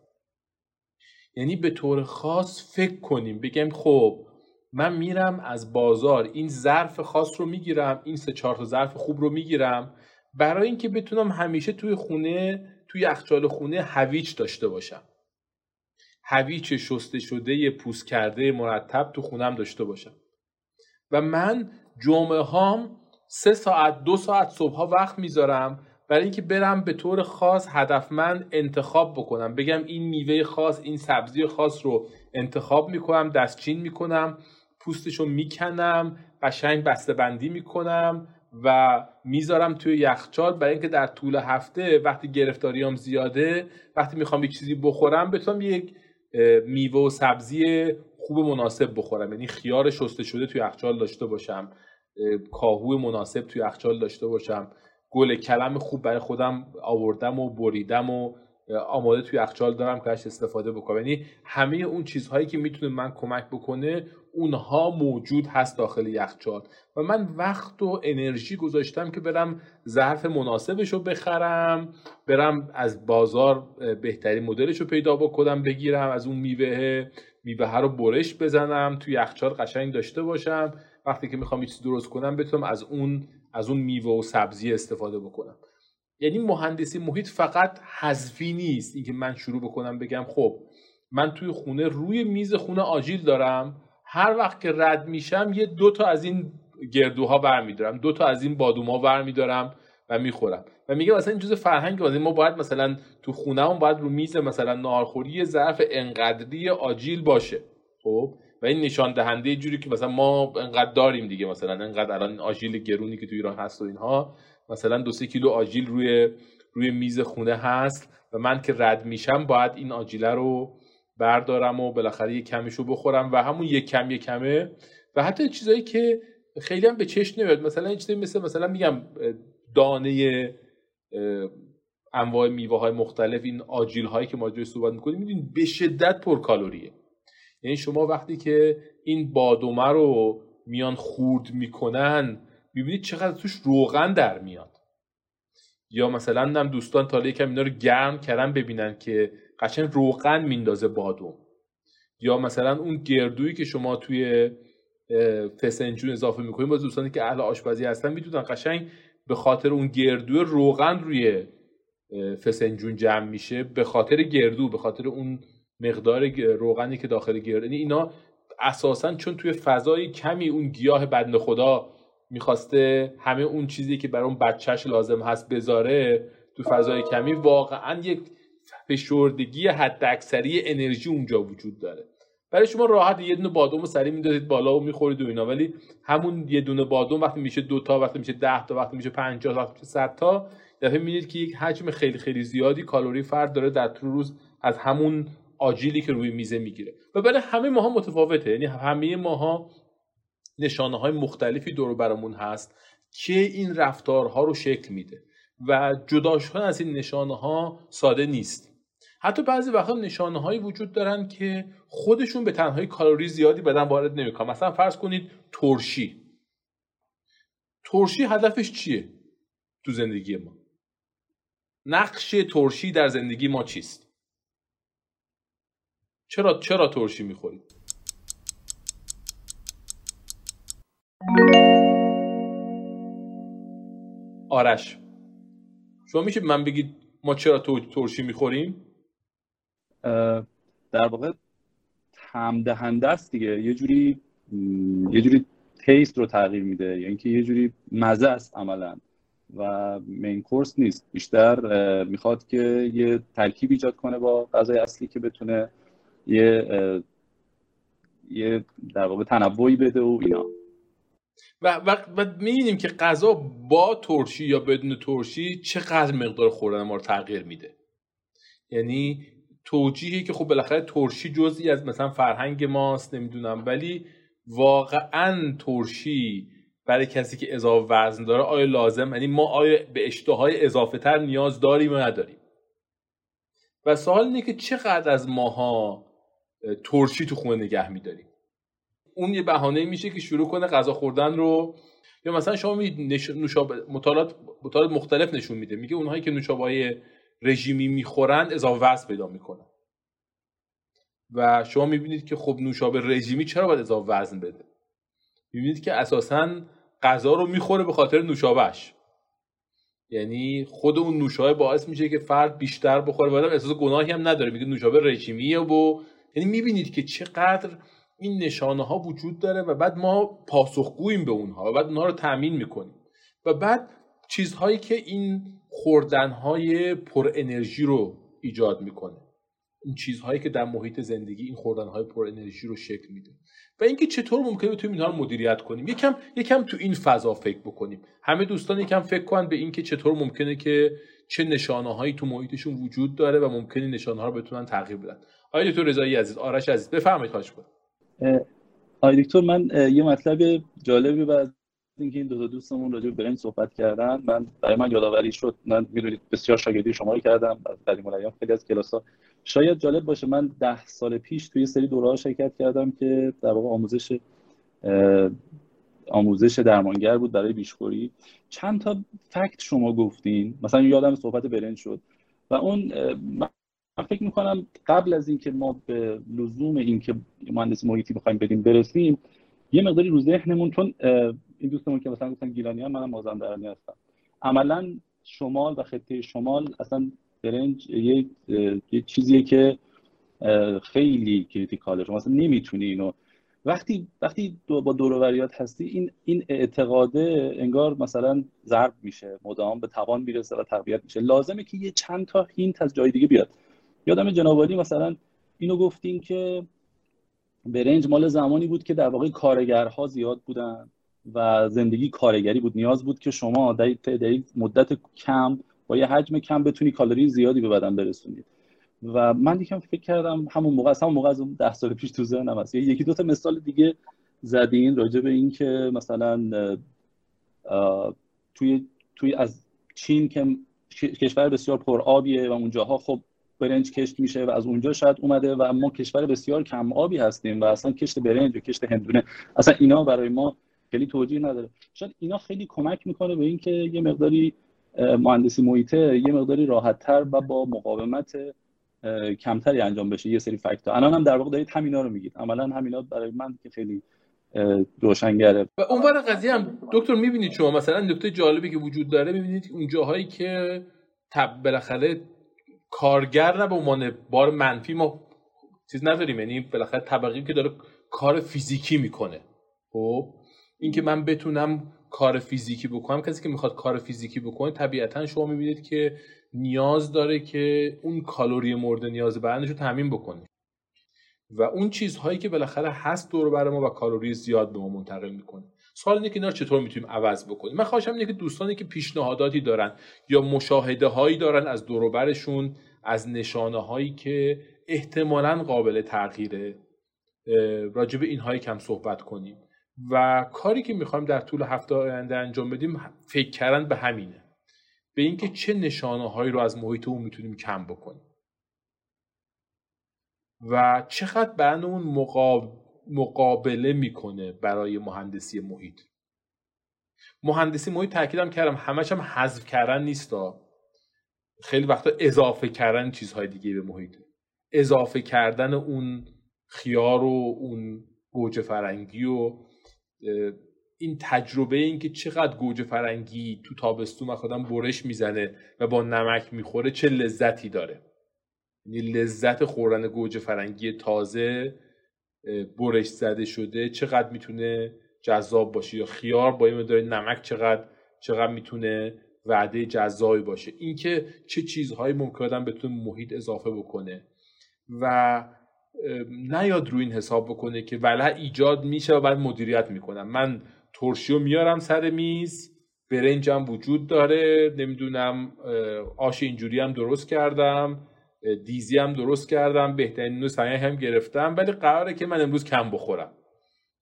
یعنی به طور خاص فکر کنیم. بگم خب من میرم از بازار این ظرف خاص رو می‌گیرم این سه چهار تا ظرف خوب رو می‌گیرم. برای اینکه بتونم همیشه توی خونه توی یخچال خونه هویج داشته باشم. هویج شسته شده پوست کرده مرتب تو خونم داشته باشم. و من جمعه هام سه ساعت دو ساعت صبح ها وقت می‌ذارم برای اینکه برم به طور خاص هدفمند انتخاب بکنم. بگم این میوه خاص این سبزی خاص رو انتخاب می‌کنم دستچین می‌کنم. پوستشو می‌کنم قشنگ بسته بندی می‌کنم و می‌ذارم توی یخچال. برای اینکه در طول هفته وقتی گرفتاریام زیاده وقتی می‌خوام یک چیزی بخورم بتونم یک میوه و سبزی خوب مناسب بخورم. یعنی خیار شسته شده توی یخچال داشته باشم. کاهو مناسب توی یخچال داشته باشم. گل کلم خوب برای خودم آوردم و بریدم و آماده توی یخچال دارم که استفاده بکنم. یعنی همه اون چیزهایی که می‌تونه من کمک بکنه اونها موجود هست داخل یخچال و من وقت و انرژی گذاشتم که برم ظرف مناسبش رو بخرم برم از بازار بهترین مدلش رو پیدا بکنم بگیرم از اون میوه میوه رو برش بزنم توی یخچال قشنگ داشته باشم. وقتی که می‌خوام چیزی درست کنم بتونم از اون از اون میوه و سبزی استفاده بکنم. یعنی مهندسی محیط فقط حذفی نیست اینکه من شروع بکنم بگم خب من توی خونه روی میز خونه آجیل دارم. هر وقت که رد میشم یه دو تا از این گردوها برمیدارم دو تا از این بادوم ها برمیدارم و می‌خورم. و میگه مثلا این جزء فرهنگ ما باید مثلا تو خونه باید رو میز مثلا ناهارخوری ظرف انقدری آجیل باشه. خب؟ و این نشان دهنده جوری که مثلا ما انقدر داریم دیگه مثلا انقدر الان آجیل گرونی که تو ایران هست و اینها مثلا دو سه کیلو آجیل روی روی میز خونه هست و من که رد میشم باید این آجیله رو بردارم و بالاخره یه کمیش رو بخورم و همون یک کم یک کمه. و حتی چیزایی که خیلی هم به چشم نمیاد. مثلا چیزایی مثل مثلا میگم دانه انواع میوه های مختلف این آجیل هایی که ما روی صحبت می‌کنیم می‌دونید به شدت پرکالریه یعنی شما وقتی که این بادومه رو میان خورد می‌کنن می‌بینید چقدر توش روغن در میاد. یا مثلا هم دوستان تا یکم اینا رو گرم کردن ببینن که قشنگ روغن میندازه بادوم. یا مثلا اون گردویی که شما توی فسنجون اضافه می‌کنیم با دوستانی که اهل آشپزی هستن می‌دونن قشنگ به خاطر اون گردو روغن روی فسنجون جمع میشه به خاطر گردو به خاطر اون مقدار روغنی که داخل گردو یعنی اینا اساسا چون توی فضای کمی اون گیاه بدن خدا می‌خواسته همه اون چیزی که برای اون بچهش لازم هست بذاره تو فضای کمی واقعا یک فشردگی حد اکثری انرژی اونجا وجود داره. برای شما راحت یه دونه بادوم سری می‌دادید بالا و می‌خورید و اینا. ولی همون یه دونه بادوم وقتی میشه دو تا وقتی میشه ده تا وقتی میشه 50 وقتی میشه 100 تا دفعه می‌بینید که یک حجم خیلی خیلی زیادی کالری فرد داره در طول روز از همون آجیلی که روی میزه می‌گیره. و برای همه ماها متفاوته. یعنی همه ماها نشانه های مختلفی دور برامون هست که این رفتارها رو شکل میده. و جدا شدن از این نشانه ها ساده نیست. حتی بعضی وقتا نشانه هایی وجود دارن که خودشون به تنهایی کالری زیادی بدن وارد نمی‌کنن. مثلا فرض کنید ترشی. ترشی هدفش چیه تو زندگی ما؟ نقش ترشی در زندگی ما چیست؟ چرا چرا ترشی می‌خورید؟ آرش شما میشه من بگید ما چرا ترشی می‌خوریم؟ در واقع هم دهنده است دیگه. یه جوری یه جوری تیست رو تغییر میده. یعنی اینکه یه جوری مزه است عملا و مین کورس نیست. بیشتر می‌خواد که یه ترکیب ایجاد کنه با غذای اصلی که بتونه یه یه در واقع تنوعی بده و اینا. و و می‌بینیم که غذا با ترشی یا بدون ترشی چقدر مقدار خوردن ما رو تغییر میده. یعنی توجیهی که خب بالاخره ترشی جزئی از مثلا فرهنگ ماست نمی‌دونم. ولی واقعا ترشی برای کسی که اضافه وزن داره آیا لازم؟ یعنی ما آیا به اشتهای اضافه تر نیاز داریم یا نداریم؟ و سوال اینه که چقدر از ماها ترشی تو خونه نگه میداریم؟ اون یه بهانه میشه که شروع کنه غذا خوردن رو. یا مثلا شما می نوشابه مطالعات مطالعات مختلف نشون میده. میگه اونهایی که نوشابه رژیمی می‌خورن اضافه وزن پیدا می‌کنن. و شما می‌بینید که خب نوشابه رژیمی چرا باید اضافه وزن بده؟ می‌بینید که اساسا غذا رو می‌خوره به خاطر نوشابهش یعنی خود اون نوشابه باعث میشه که فرد بیشتر بخوره. و احساس گناهی هم نداره میگه نوشابه رژیمیه و یعنی می‌بینید که چقدر این نشانه ها وجود داره و بعد ما پاسخگوییم به اونها و بعد اونها رو تامین می‌کنیم. و بعد چیزهایی که این خوردنهای پر انرژی رو ایجاد می‌کنه. این چیزهایی که در محیط زندگی این خوردنهای پر انرژی رو شکل میده. و اینکه چطور ممکنه بتونیم اینها رو مدیریت کنیم. یکم یکم تو این فضا فکر بکنیم. همه دوستان یکم فکر کنن به اینکه چطور ممکنه که چه نشانه هایی تو محیطشون وجود داره و ممکنه نشانه ها رو بتونن تغییر بدن. آقای دکتر رضایی عزیز آرش عزیز بفرمایید خواهش آقای دکتر من یه مطلب جالبی بعد اینکه این دو تا دوستمون راجع به صحبت کردن. من برای من یادآوری شد. من می‌دونید بسیار شاگردی شما رو کردم. از قدیم الایام خیلی از کلاس شاید جالب باشه من ده سال پیش توی سری دوره شرکت کردم که در واقع آموزش آموزش درمانگر بود برای بیشخوری. چند تا فکت شما گفتین. مثلا یادم صحبت برنج شد. و اون من فکر می‌کنم قبل از اینکه ما به لزوم اینکه مهندسی محیطی بخوایم بریم برسیم یه مقداری رو ذهنمون چون این دوستمون که مثلا گفتن گیلانی هم منم مازندرانی هستم. عملا شمال و خطه شمال اصلا برنج یه, یه چیزیه که خیلی کریتیکاله شما اصلا نمی‌تونی اینو. وقتی وقتی دو با دوروریات هستی این این اعتقاده انگار مثلا ضرب میشه مدام به توان می‌رسه و تقویت میشه. لازمه که یه چند تا هینت از جای دیگه بیاد. یادم جنابالی مثلا اینو گفتیم که برنج مال زمانی بود که در واقع کارگرها زیاد بودن. و زندگی کارگری بود. نیاز بود که شما در مدت کم با یه حجم کم بتونی کالری زیادی به بدن برسونید. و من یکم فکر کردم همون موقع همون موقع از اون ده سال پیش تو ذهنم هست. یکی دو تا مثال دیگه زدین راجع به این که مثلا توی توی از چین که کشور بسیار پر آبیه و اونجاها خب برنج کشت میشه و از اونجا شاید اومده و ما کشور بسیار کم آبی هستیم و اصلا کشت برنج و کشت هندونه اصلا اینا برای ما خیلی توجیه نداره. شاید اینا خیلی کمک می‌کنه به اینکه یه مقداری مهندسی محیطه یه مقداری راحتتر و با مقاومت کمتری انجام بشه. یه سری فکتا الان هم در واقع دارید همینا رو میگید. عملا همینا برای من که خیلی روشنگره. و اونور قضیه هم دکتر می‌بینید شما مثلا نکته جالبی که وجود داره. می‌بینید اون جاهایی که تب بالاخره کارگر نه به عنوان بار منفی ما چیز نداریم. یعنی بالاخره طبقی که داره کار فیزیکی می‌کنه. خب؟ اینکه من بتونم کار فیزیکی بکنم. کسی که می‌خواد کار فیزیکی بکنه طبیعتا شما می‌بینید که نیاز داره که اون کالری مورد نیاز بدنش رو تامین بکنه. و اون چیزهایی که بالاخره هست دور بر ما و کالری زیاد به ما منتقل می‌کنه. سوال اینه که اینا چطور می‌تونیم عوض بکنیم؟ من خواهشم اینه که دوستانی که پیشنهاداتی دارن یا مشاهده هایی دارن از دوروبرشون از نشانه هایی که احتمالا قابل تغییره راجع به اینهایی کم صحبت کنیم. و کاری که می‌خوایم در طول هفته آینده انجام بدیم فکر کردن به همینه. به اینکه چه نشانه هایی رو از محیط اون می‌تونیم کم بکنیم. و چقدر برندمون مقابله می‌کنه برای مهندسی محیط. مهندسی محیط تاکیدم کردم همش هم حذف کردن نیستا خیلی وقتا اضافه کردن چیزهای دیگه به محیط. اضافه کردن اون خیار و اون گوجه فرنگی و این تجربه این که چقدر گوجه فرنگی تو تابستون خودم برش می‌زنه و با نمک می‌خوره چه لذتی داره. یعنی لذت خوردن گوجه فرنگی تازه برش زده شده. چقدر می‌تونه جذاب باشه یا خیار با این نمک چقدر چقدر می‌تونه وعده جذابی باشه. اینکه چه چیزهایی ممکن آدم بتونه محیط اضافه بکنه. و نیاد روی این حساب بکنه که ولع ایجاد میشه و بعد مدیریت می‌کنم. من ترشیو میارم سر میز برنجم وجود داره نمی‌دونم آش اینجوری هم درست کردم دیزی هم درست کردم بهترین نوع هم گرفتم ولی قراره که من امروز کم بخورم.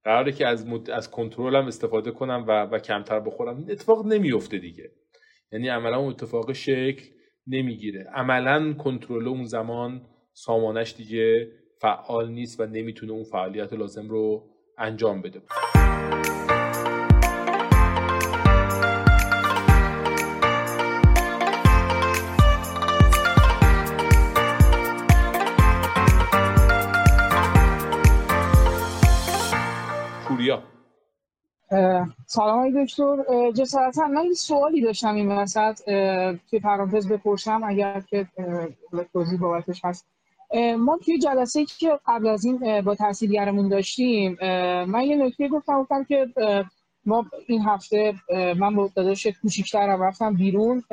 قراره که از, مد... از کنترلم استفاده کنم و... و کمتر بخورم. اتفاق نمیفته دیگه. یعنی عملا اون اتفاق شکل نمی‌گیره. عملا کنترل اون زمان سامانش دیگه فعال نیست و نمی‌تونه اون فعالیت لازم رو انجام بده. سلام های دکتر. جسارتا من یه سوالی داشتم این وسط. توی پرانتز بپرسم اگر که توضیح بابتش هست. ما توی جلسه که قبل از این با تحصیلگرمون داشتیم من یه نکته گفتم گفتم که ما این هفته من با داداش کوچیکترم رفتم بیرون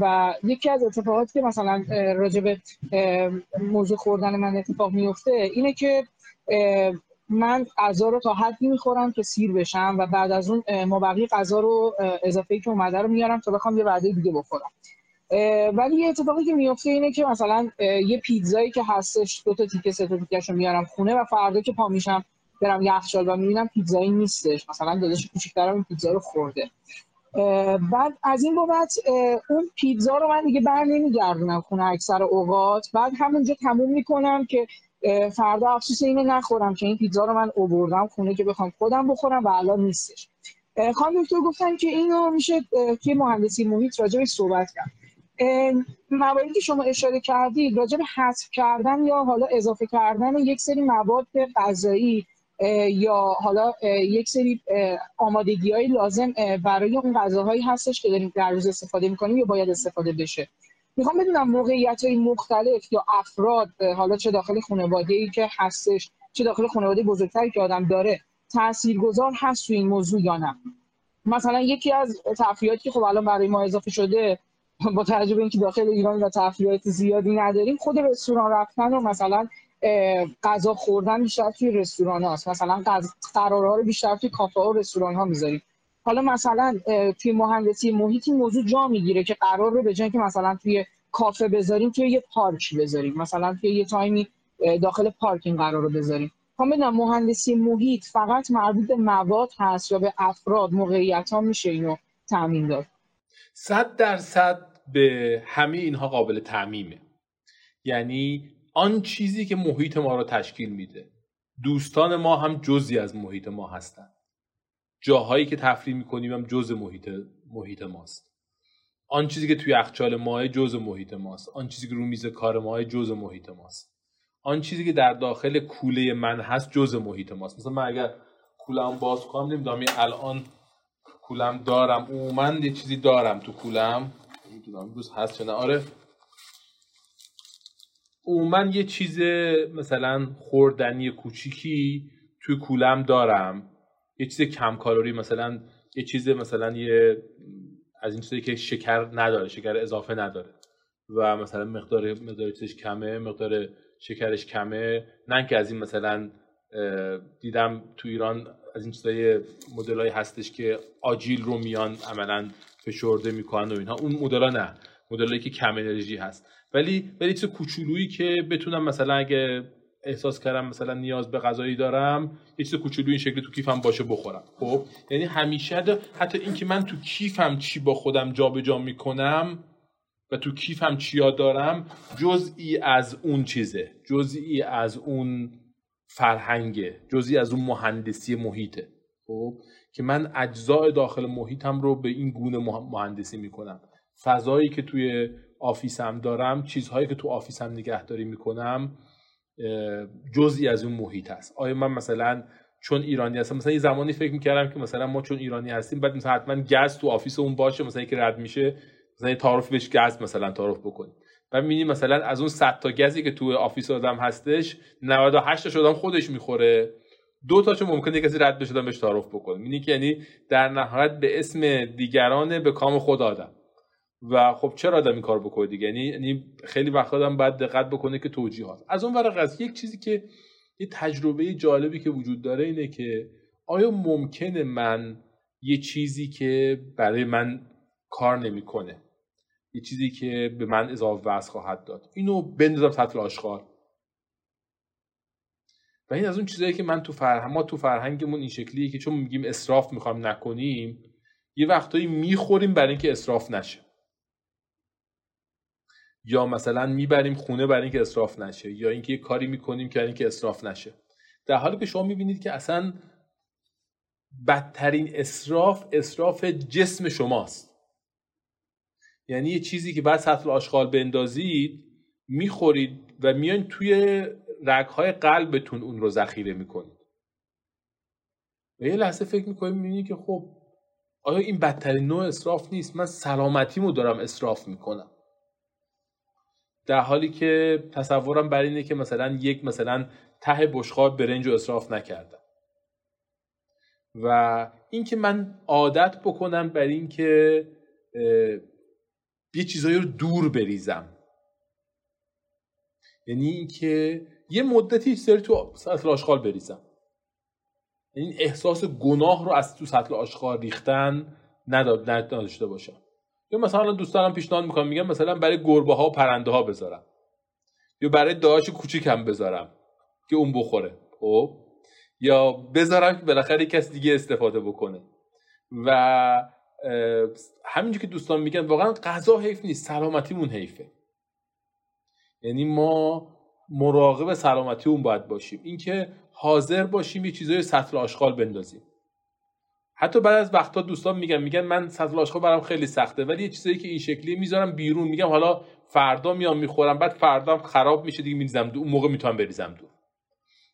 و یکی از اتفاقاتی که مثلا راجع به موضوع خوردن من اتفاق میفته اینه که من غذا رو تا حدی می‌خورم که سیر بشم و بعد از اون مابقی غذا رو اضافه که اومده رو میارم تا بخوام یه وعده دیگه بخورم. ولی یه اتفاقی که میفته اینه که مثلا یه پیتزایی که هستش دو تا تیکه سه تا میارم خونه و فردا که پا میشم برم یخچال و می‌بینم پیتزایی نیستش. مثلا داداش کوچیک‌ترم این پیتزا رو خورده. بعد از این بابت اون پیتزا رو من دیگه بر نمیگردونم خونه اکثر اوقات. بعد همونجا تموم می‌کنم که فردا افسوس اینو نخورم که این پیتزا رو من اووردم خونه که بخوام خودم بخورم و الان نیستش. خانم دکتر گفتن که اینو میشه که مهندسی محیط راجع صحبت کرد. مواردی که شما اشاره کردید راجع به حذف کردن یا حالا اضافه کردن یک سری مواد غذایی یا حالا یک سری آمادگی های لازم برای اون غذاهایی هستش که داریم در روز استفاده می‌کنیم یا باید استفاده بشه. می‌خوام بدونم موقعیت های مختلف یا افراد حالا چه داخل خانواده ای که هستش چه داخل خانواده بزرگتری که آدم داره تاثیرگذار هست تو این موضوع یا نه؟ مثلا یکی از تفریحاتی که خب الان برای ما اضافه شده با توجه به اینکه داخل ایران و تفریحات زیادی نداریم خود رستوران رفتن و مثلا غذا خوردن بیشتر توی رستوران هاست. مثلا قرارها رو بیشتر توی کافه و رستوران ها می‌ذاریم. حالا مثلا توی مهندسی محیطی موضوع جا می‌گیره که قرار رو به جای که مثلا توی کافه بذاریم توی یه پارک بذاریم. مثلا توی یه تایمی داخل پارکینگ قرار رو بذاریم. هم بدونم مهندسی محیط فقط مربوط به مواد هست یا به افراد موقعیت ها میشه اینو تعمین داد؟ صد درصد به همه اینها قابل تعمیمه. یعنی آن چیزی که محیط ما رو تشکیل میده. دوستان ما هم جزی از محیط ما هستند جاهایی که تفریح می‌کنیم هم جز محیط محیط ماست. آن چیزی که توی یخچال ماه جزء محیط ماست. آن چیزی که رو میز کار ماه جزء محیط ماست. آن چیزی که در داخل کوله من هست جزء محیط ماست. مثلا من اگر کولم باز کنم نمی‌دونم الان کولم دارم عموما یه چیزی دارم تو کولم نمی‌دونم روز هست چه نه. آره. عموما یه چیز مثلا خوردنی کوچیکی توی کولم دارم. یه چیز کم کالری مثلا یه چیز مثلا یه از این چیزی که شکر نداره شکر اضافه نداره. و مثلا مقدار مقدار کمه مقدار شکرش کمه. نه که از این مثلا دیدم تو ایران از این چیزای مدلای هستش که آجیل رو میان عملا فشرده می‌کنن و اینها. اون مدل نه. مدلایی که کم انرژی هست. ولی ولی چیز کوچولویی که بتونم مثلا اگه احساس کردم مثلا نیاز به غذایی دارم یه چیز کوچولویی این شکلی تو کیفم باشه بخورم. خب؟ یعنی همیشه حتی اینکه من تو کیفم چی با خودم جابجا جا می‌کنم و تو کیفم چیا دارم جزئی از اون چیزه. جزئی از اون فرهنگه. جزئی از اون مهندسی محیطه. خب؟ که من اجزای داخل محیطم رو به این گونه مهندسی می‌کنم. فضایی که توی office م دارم چیزهایی که تو office م نگهداری می‌کنم جزئی از اون محیط هست. آیا من مثلا چون ایرانی هستم مثلا یه زمانی فکر می‌کردم که مثلا ما چون ایرانی هستیم بعد مثلا حتما گز تو office اون باشه مثلا که رد میشه مثلا تعارف بهش گز مثلا تعارف بکنیم. و می‌بینی مثلا از اون 100 تا گزی که تو office آدم هستش 98 تا آدم خودش می‌خوره. دو تاشو ممکنه کسی رد بشه بهش تعارف بکنه می‌بینی که یعنی در نهایت به اسم دیگران به کام خود آدم. و خب چرا آدم این کار بکنه دیگه؟ یعنی یعنی خیلی وقت آدم باید دقت بکنه که توجیهات. از اون ور از یک چیزی که یه تجربه جالبی که وجود داره اینه که آیا ممکنه من یه چیزی که برای من کار نمی‌کنه یه چیزی که به من اضافه وزن خواهد داد؟ اینو بندازم سطل آشغال. و این از اون چیزایی که من تو فرهنگ ما تو فرهنگمون این شکلیه که چون میگیم اسراف می‌خوام نکنیم یه وقتایی می‌خوریم برای اینکه اسراف نشه. یا مثلا می‌بریم خونه برای اینکه اسراف نشه یا اینکه یه کاری می‌کنیم که اینکه اسراف نشه. در حالی که شما می‌بینید که اصلا بدترین اسراف اسراف جسم شماست. یعنی یه چیزی که بعد سطل آشغال بندازید می‌خورید و میان توی رگهای قلبتون اون رو ذخیره می‌کنید. و یه لحظه فکر می‌کنید می‌بینید که خب آیا این بدترین نوع اسراف نیست؟ من سلامتیمو دارم اسراف می‌کنم. در حالی که تصورم بر اینه که مثلا یک مثلا ته بشقاب برنج رو اصراف نکردم. و اینکه من عادت بکنم بر اینکه یه چیزایی رو دور بریزم. یعنی اینکه یه مدتی سری تو سطل آشغال بریزم. این احساس گناه رو از تو سطل آشغال ریختن نداشته باشم. یا مثلا دوستانم پیشنهاد می‌کنم میگم مثلا برای گربه ها و پرنده ها بذارم. یا برای داش کوچیکم بذارم که اون بخوره. خب؟ یا بذارم که بالاخره کسی دیگه استفاده بکنه. و همینجور که دوستان میگن واقعا غذا حیف نیست سلامتیمون حیفه. یعنی ما مراقب سلامتی اون باید باشیم. اینکه حاضر باشیم یه چیزای سطل آشغال بندازیم. حتی بعد از وقتا دوستان میگن میگن من سطل آشغال برام خیلی سخته ولی یه چیزایی که این شکلی می‌ذارم بیرون. میگم حالا فردا میام می‌خورم بعد فردا خراب میشه دیگه میریزم دو. اون موقع می‌تونم بریزم دور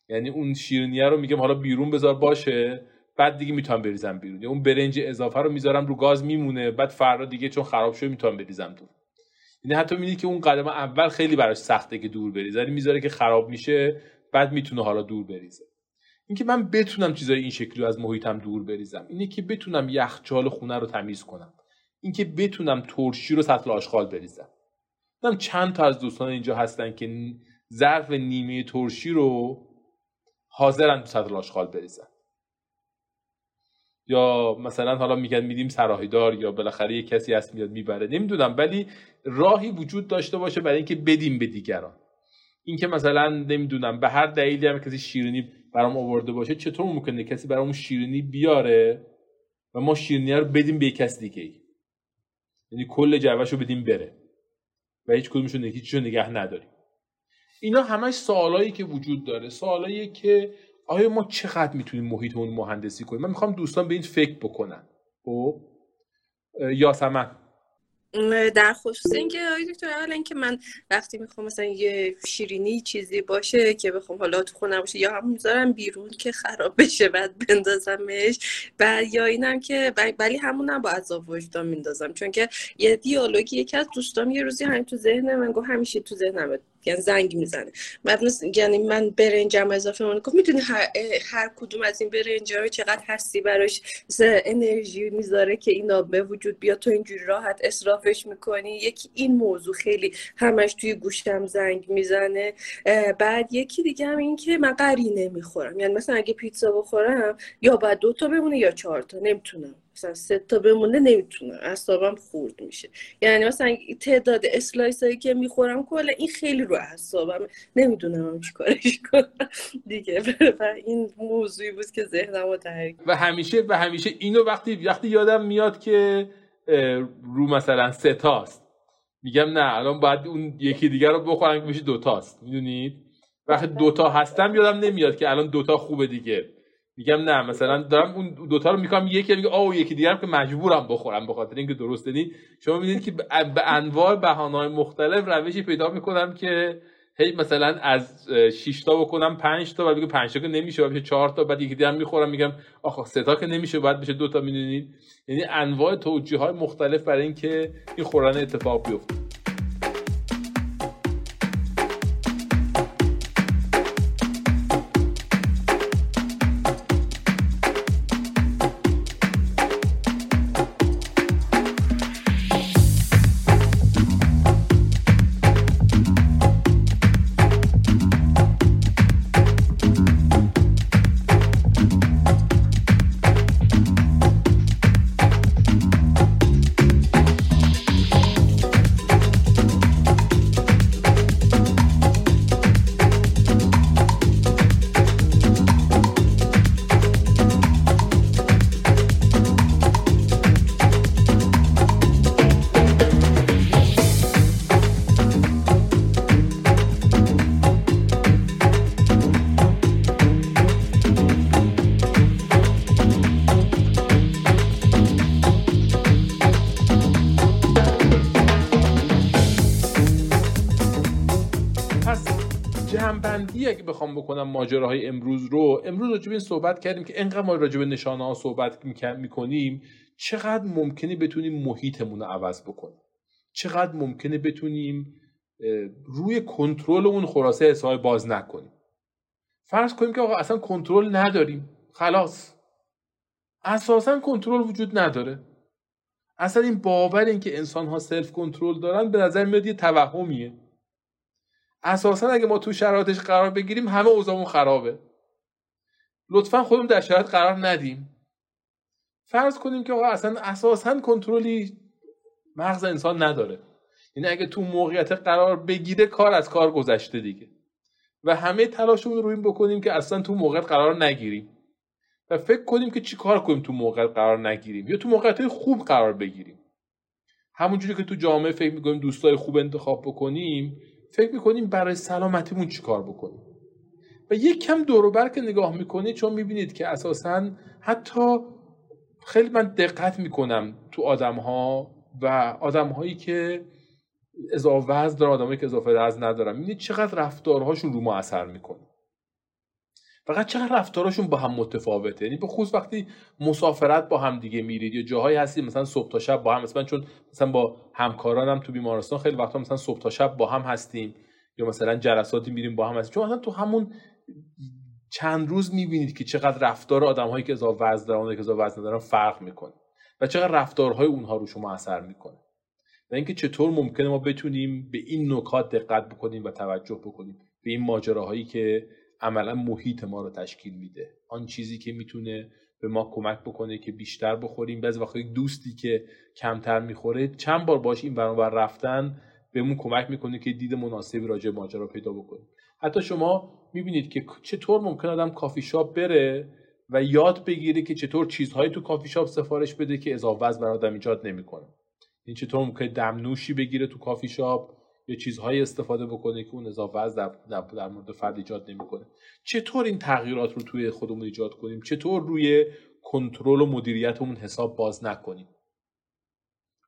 یعنی اون شیرینیه رو میگم حالا بیرون بذار باشه بعد دیگه می‌تونم بریزم بیرون. یا اون برنج اضافه رو می‌ذارم رو گاز میمونه بعد فردا دیگه چون خراب شده می‌تونم بریزم دور یعنی حتی می‌بینی که اون قدم اول خیلی براش سخته که دور بریزه یعنی می‌ذاره که خراب میشه بعد می‌تونه حالا دور بریزه. اینکه من بتونم چیزای این شکلی از محیطم دور بریزم اینه که بتونم یخچال خونه رو تمیز کنم. اینکه بتونم ترشی رو سطل آشغال بریزم. دیدم چند تا از دوستان اینجا هستن که ظرف نیمه ترشی رو حاضرن تو سطل آشغال بریزن. یا مثلا حالا میگن میدیم سراحیدار یا بالاخره یه کسی هست میاد می‌بره نمی‌دونم. ولی راهی وجود داشته باشه برای اینکه بدیم به دیگران. اینکه مثلا نمی‌دونم به هر دلیلی هم کسی شیرینی برام آورده باشه چطور ممکنه کسی برامون شیرینی بیاره و ما شیرینی رو بدیم به کس دیگه یعنی کل جعبهش رو بدیم بره و هیچ کدومش رو نگه نداریم. اینا همش سوالایی که وجود داره. سوالایی که آیا ما چقدر می‌تونیم محیطمون مهندسی کنیم؟ من می‌خوام دوستان به این فکر بکنن. خب؟ یاسمن. در خصوص اینکه آقای دکتر اولا اینکه من وقتی می‌خوام مثلا یه شیرینی چیزی باشه که بخوام حالا تو خونه باشه یا هم می‌ذارم بیرون که خراب بشه بعد بندازمش و یا اینم که ولی همونم با عذاب وجدان میندازم. چون که یه دیالوگی یکی از دوستام یه روزی همین تو ذهن من گفت همیشه تو ذهنم یعنی زنگ می‌زنه. بعد یعنی من برنجم اضافه من گفت می‌دونی هر, هر کدوم از این برنج ها چقدر هستی براش انرژی می‌ذاره که اینا به وجود بیاد. تو اینجوری راحت اصرافش می‌کنی. یکی این موضوع خیلی همش توی گوشم زنگ می‌زنه. بعد یکی دیگه هم این که من قرینه می‌خورم. یعنی مثلا اگه پیتزا بخورم یا بعد دو تا بمونه یا چهار تا. نمی‌تونم. مثلا سه تا بمونه نمی‌تونه. اعصابم خورد میشه. یعنی مثلا تعداد اسلایس هایی که می‌خورم کلا این خیلی رو اعصابم. نمی‌دونم چی کارش کنم. دیگه و این موضوعی بود که ذهنم رو و همیشه و همیشه اینو وقتی وقتی یادم میاد که رو مثلا سه تاست. میگم نه الان باید اون یکی دیگر رو بخورم که میشه دوتاست می‌دونید؟ وقتی دوتا هستم یادم نمیاد که الان دوتا خوبه دیگه. میگم نه مثلا دارم اون دوتا رو می‌کنم یکی میگه آو یکی دیگه که مجبورم بخورم به خاطر اینکه درست دینی. شما می‌دونید که به انواع بهانه‌های مختلف روشی پیدا می‌کنم که هی مثلا از 6 تا بکنم 5 تا بعد میگم 5 تا که نمیشه باید 4 تا بعد یکی دیگه می‌خورم میگم آخه سه تا که نمیشه باید بشه دو تا می‌دونید؟ یعنی انواع توجیه های مختلف برای اینکه این خوردن اتفاق بیفته. بخوام بکنم ماجراهای امروز رو. امروز راجع به این صحبت کردیم که انقدر ما راجع به نشانه ها صحبت می‌کنیم چقدر ممکنه بتونیم محیطمون رو عوض بکنیم؟ چقدر ممکنه بتونیم روی کنترل اون خلاصه حساب باز نکنیم؟ فرض کنیم که آقا اصلا کنترل نداریم. خلاص. اساسا کنترل وجود نداره. اصلا این باور این که انسان ها سلف کنترل دارن به نظر میاد یه توهمیه. اساسا اگه ما تو شرایطش قرار بگیریم همه اوضاعمون خرابه. لطفا خودمون در شرایط قرار ندیم. فرض کنیم که آقا اصلا اساسا کنترلی مغز انسان نداره. یعنی اگه تو موقعیت قرار بگیره کار از کار گذشته دیگه. و همه تلاشمون رو این بکنیم که اصلا تو موقعیت قرار نگیریم. و فکر کنیم که چی کار کنیم تو موقعیت قرار نگیریم. یا تو موقعیت خوب قرار بگیریم. همونجوری که تو جامعه فکر می‌کنیم دوستای خوب انتخاب بکنیم فکر می‌کنیم برای سلامتیمون چیکار بکنیم؟ و یک کم دوروبر که نگاه می‌کنید چون می‌بینید که اساسا حتی خیلی من دقت می‌کنم تو آدم ها و آدم هایی که اضافه وزن دارن آدمایی که اضافه وزن ندارن. می‌بینید چقدر رفتارهاشون رو ما اثر می‌کنه. فقط چقدر رفتارشون با هم متفاوته؟ یعنی به خصوص وقتی مسافرت با هم دیگه میرید یا جاهایی هستی مثلا صبح تا شب با هم مثلا چون مثلا با همکارانم تو بیمارستان خیلی وقتا مثلا صبح تا شب با هم هستیم یا مثلا جلساتی میریم با هم هستیم. چون مثلا تو همون چند روز می‌بینید که چقدر رفتار آدمهایی که اضافه وزن دارن که اضافه وزن ندارن فرق می‌کنه و چقدر رفتارهای اونها رو شما اثر می‌کنه. و اینکه چطور ممکنه ما بتونیم به این نکات دقت بکنیم و توجه بکنیم به این ماجراهایی که عملا محیط ما رو تشکیل میده. آن چیزی که می‌تونه به ما کمک بکنه که بیشتر بخوریم. بعضی وقتا دوستی که کمتر می‌خوره چند بار باش این رفتن بهمون کمک می‌کنه که دید مناسبی راجع ماجرا پیدا بکنیم. حتی شما می‌بینید که چطور ممکن آدم کافی شاپ بره و یاد بگیره که چطور چیزهایی تو کافی شاپ سفارش بده که اضافه وزن برای آدم ایجاد نمی‌کنه. این چطور ممکنه دمنوشی بگیره تو کافی شاپ؟ یا چیزهایی استفاده بکنه که اون اضافه از در, در, مورد فرد ایجاد نمی‌کنه. چطور این تغییرات رو توی خودمون ایجاد کنیم؟ چطور روی کنترل و مدیریتمون حساب باز نکنیم؟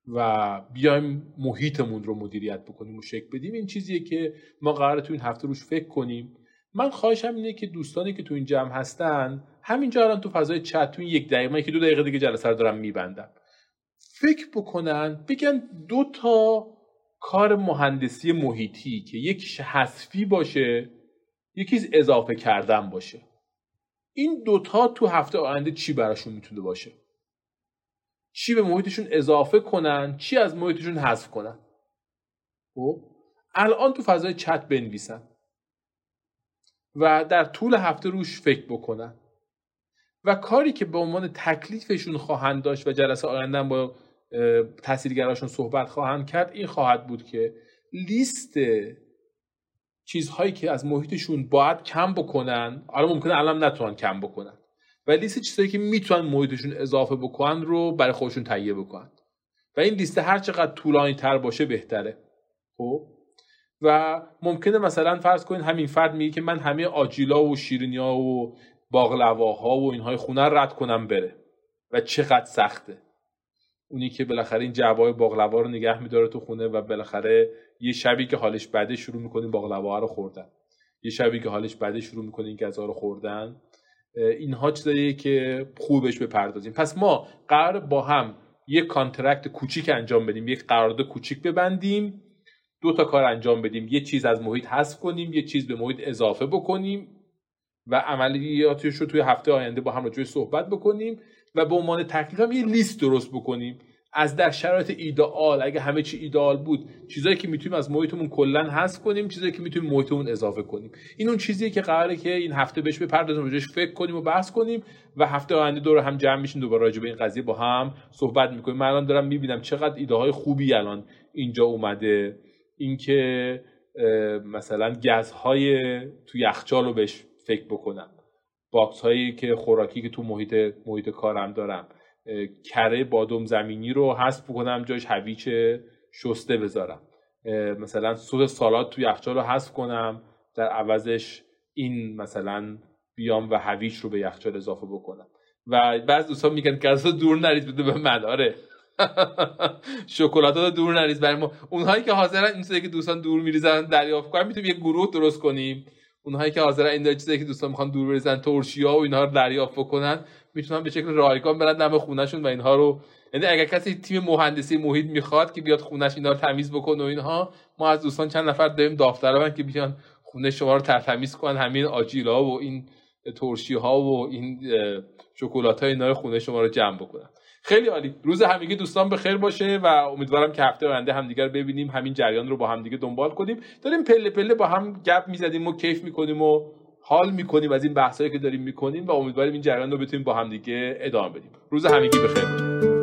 و بیایم محیطمون رو مدیریت بکنیم و شکل بدیم. این چیزیه که ما قراره تو این هفته روش فکر کنیم. من خواهشم اینه که دوستانی که تو این جمع هستن همینجا الان تو فضای چت تو یک دقیقه که دو دقیقه دیگه جلسه رو دارم میبندم. فکر بکنن بگن دو تا کار مهندسی محیطی که یکیش حذفی باشه یکیش اضافه کردن باشه. این دوتا تو هفته آینده چی براشون می‌تونه باشه؟ چی به محیطشون اضافه کنن چی از محیطشون حذف کنن؟ خب الان تو فضای چت بنویسن و در طول هفته روش فکر بکنن. و کاری که به عنوان تکلیفشون خواهند داشت و جلسه آینده با تاثیرگراشون صحبت خواهند کرد. این خواهد بود که لیست چیزهایی که از محیطشون باید کم بکنن حالا ممکنه الان نتونن کم بکنن و لیست چیزهایی که می‌تونن محیطشون اضافه بکنن رو برای خودشون تهیه بکنن. و این لیست هر چقدر طولانی تر باشه بهتره. خب؟ و ممکنه مثلا فرض کنید همین فرد میگه که من همه آجیلا و شیرینیا و باقلواها و اینهای خونه رد کنم بره. و چقدر سخته. اونی که بالاخره این جعبه باقلوا رو نگه میداره تو خونه و بالاخره یه شبی که حالش بده شروع می‌کنیم باقلوا رو خوردن. یه شبی که حالش بده شروع می‌کنه این غذا رو خوردن. اینها چیزاییه که خوبش بپردازیم. پس ما قرار با هم یک contract کوچیک انجام بدیم یک قرارداد کوچیک ببندیم دو تا کار انجام بدیم. یه چیز از محیط حذف کنیم یه چیز به محیط اضافه بکنیم و عملیاتش رو توی هفته آینده با هم راجعش صحبت بکنیم. و به عنوان تکلیف هم یه لیست درست بکنیم. از در شرایط ایدئال اگه همه چی ایدئال بود چیزایی که می‌تونیم از محیطمون کلا حذف کنیم چیزایی که می‌تونیم محیطمون اضافه کنیم. این اون چیزیه که قراره که این هفته بهش بپردازیم روش فکر کنیم و بحث کنیم و هفته آینده دور هم جمع میشیم دوباره راجع به این قضیه با هم صحبت می‌کنیم. من الان دارم می‌بینم چقدر ایده های خوبی الان اینجا اومده. اینکه مثلا گزهای تو یخچال رو بهش فکر بکنم. باکس هایی که خوراکی که تو محیط محیط کارم دارم کره بادوم زمینی رو حذف بکنم جاش هویچ شسته بذارم. مثلا سس سالاد تو یخچال رو حذف کنم در عوضش این مثلا بیام و هویچ رو به یخچال اضافه بکنم. و بعض دوستان میگن که آقا دور نریزید بده به من. آره. شکلات رو دور نریز برای ما. اونهایی که حاضرن این که دوستان دور میریزن دریافت کنن می‌تونیم یه گروه درست کنیم. اونهایی که حاضرن این چیزی که دوستان می‌خوان دور بریزن تورشیا و اینها رو دریافت بکنن می‌تونن به شکل رایگان برن دم خونهشون و اینها رو یعنی اگر کسی تیم مهندسی محیط می‌خواد که بیاد خونش اینا رو تمیز بکنه و اینها ما از دوستان چند نفر داریم داوطلبن که بیان خونه شما رو ترتمیز کنن همین آجیلا و این ترشی ها و این شکلات های اینا رو خونه شما رو جمع بکنن. خیلی عالی. روز همگی دوستان به خیر باشه و امیدوارم که هفته آینده همدیگر ببینیم همین جریان رو با همدیگه دنبال کنیم. داریم پله پله با هم گپ می‌زدیم و کیف می‌کنیم و حال می‌کنیم از این بحثایی که داریم می‌کنیم و امیدواریم این جریان رو بتونیم با همدیگه ادامه بدیم. روز همگی بخیر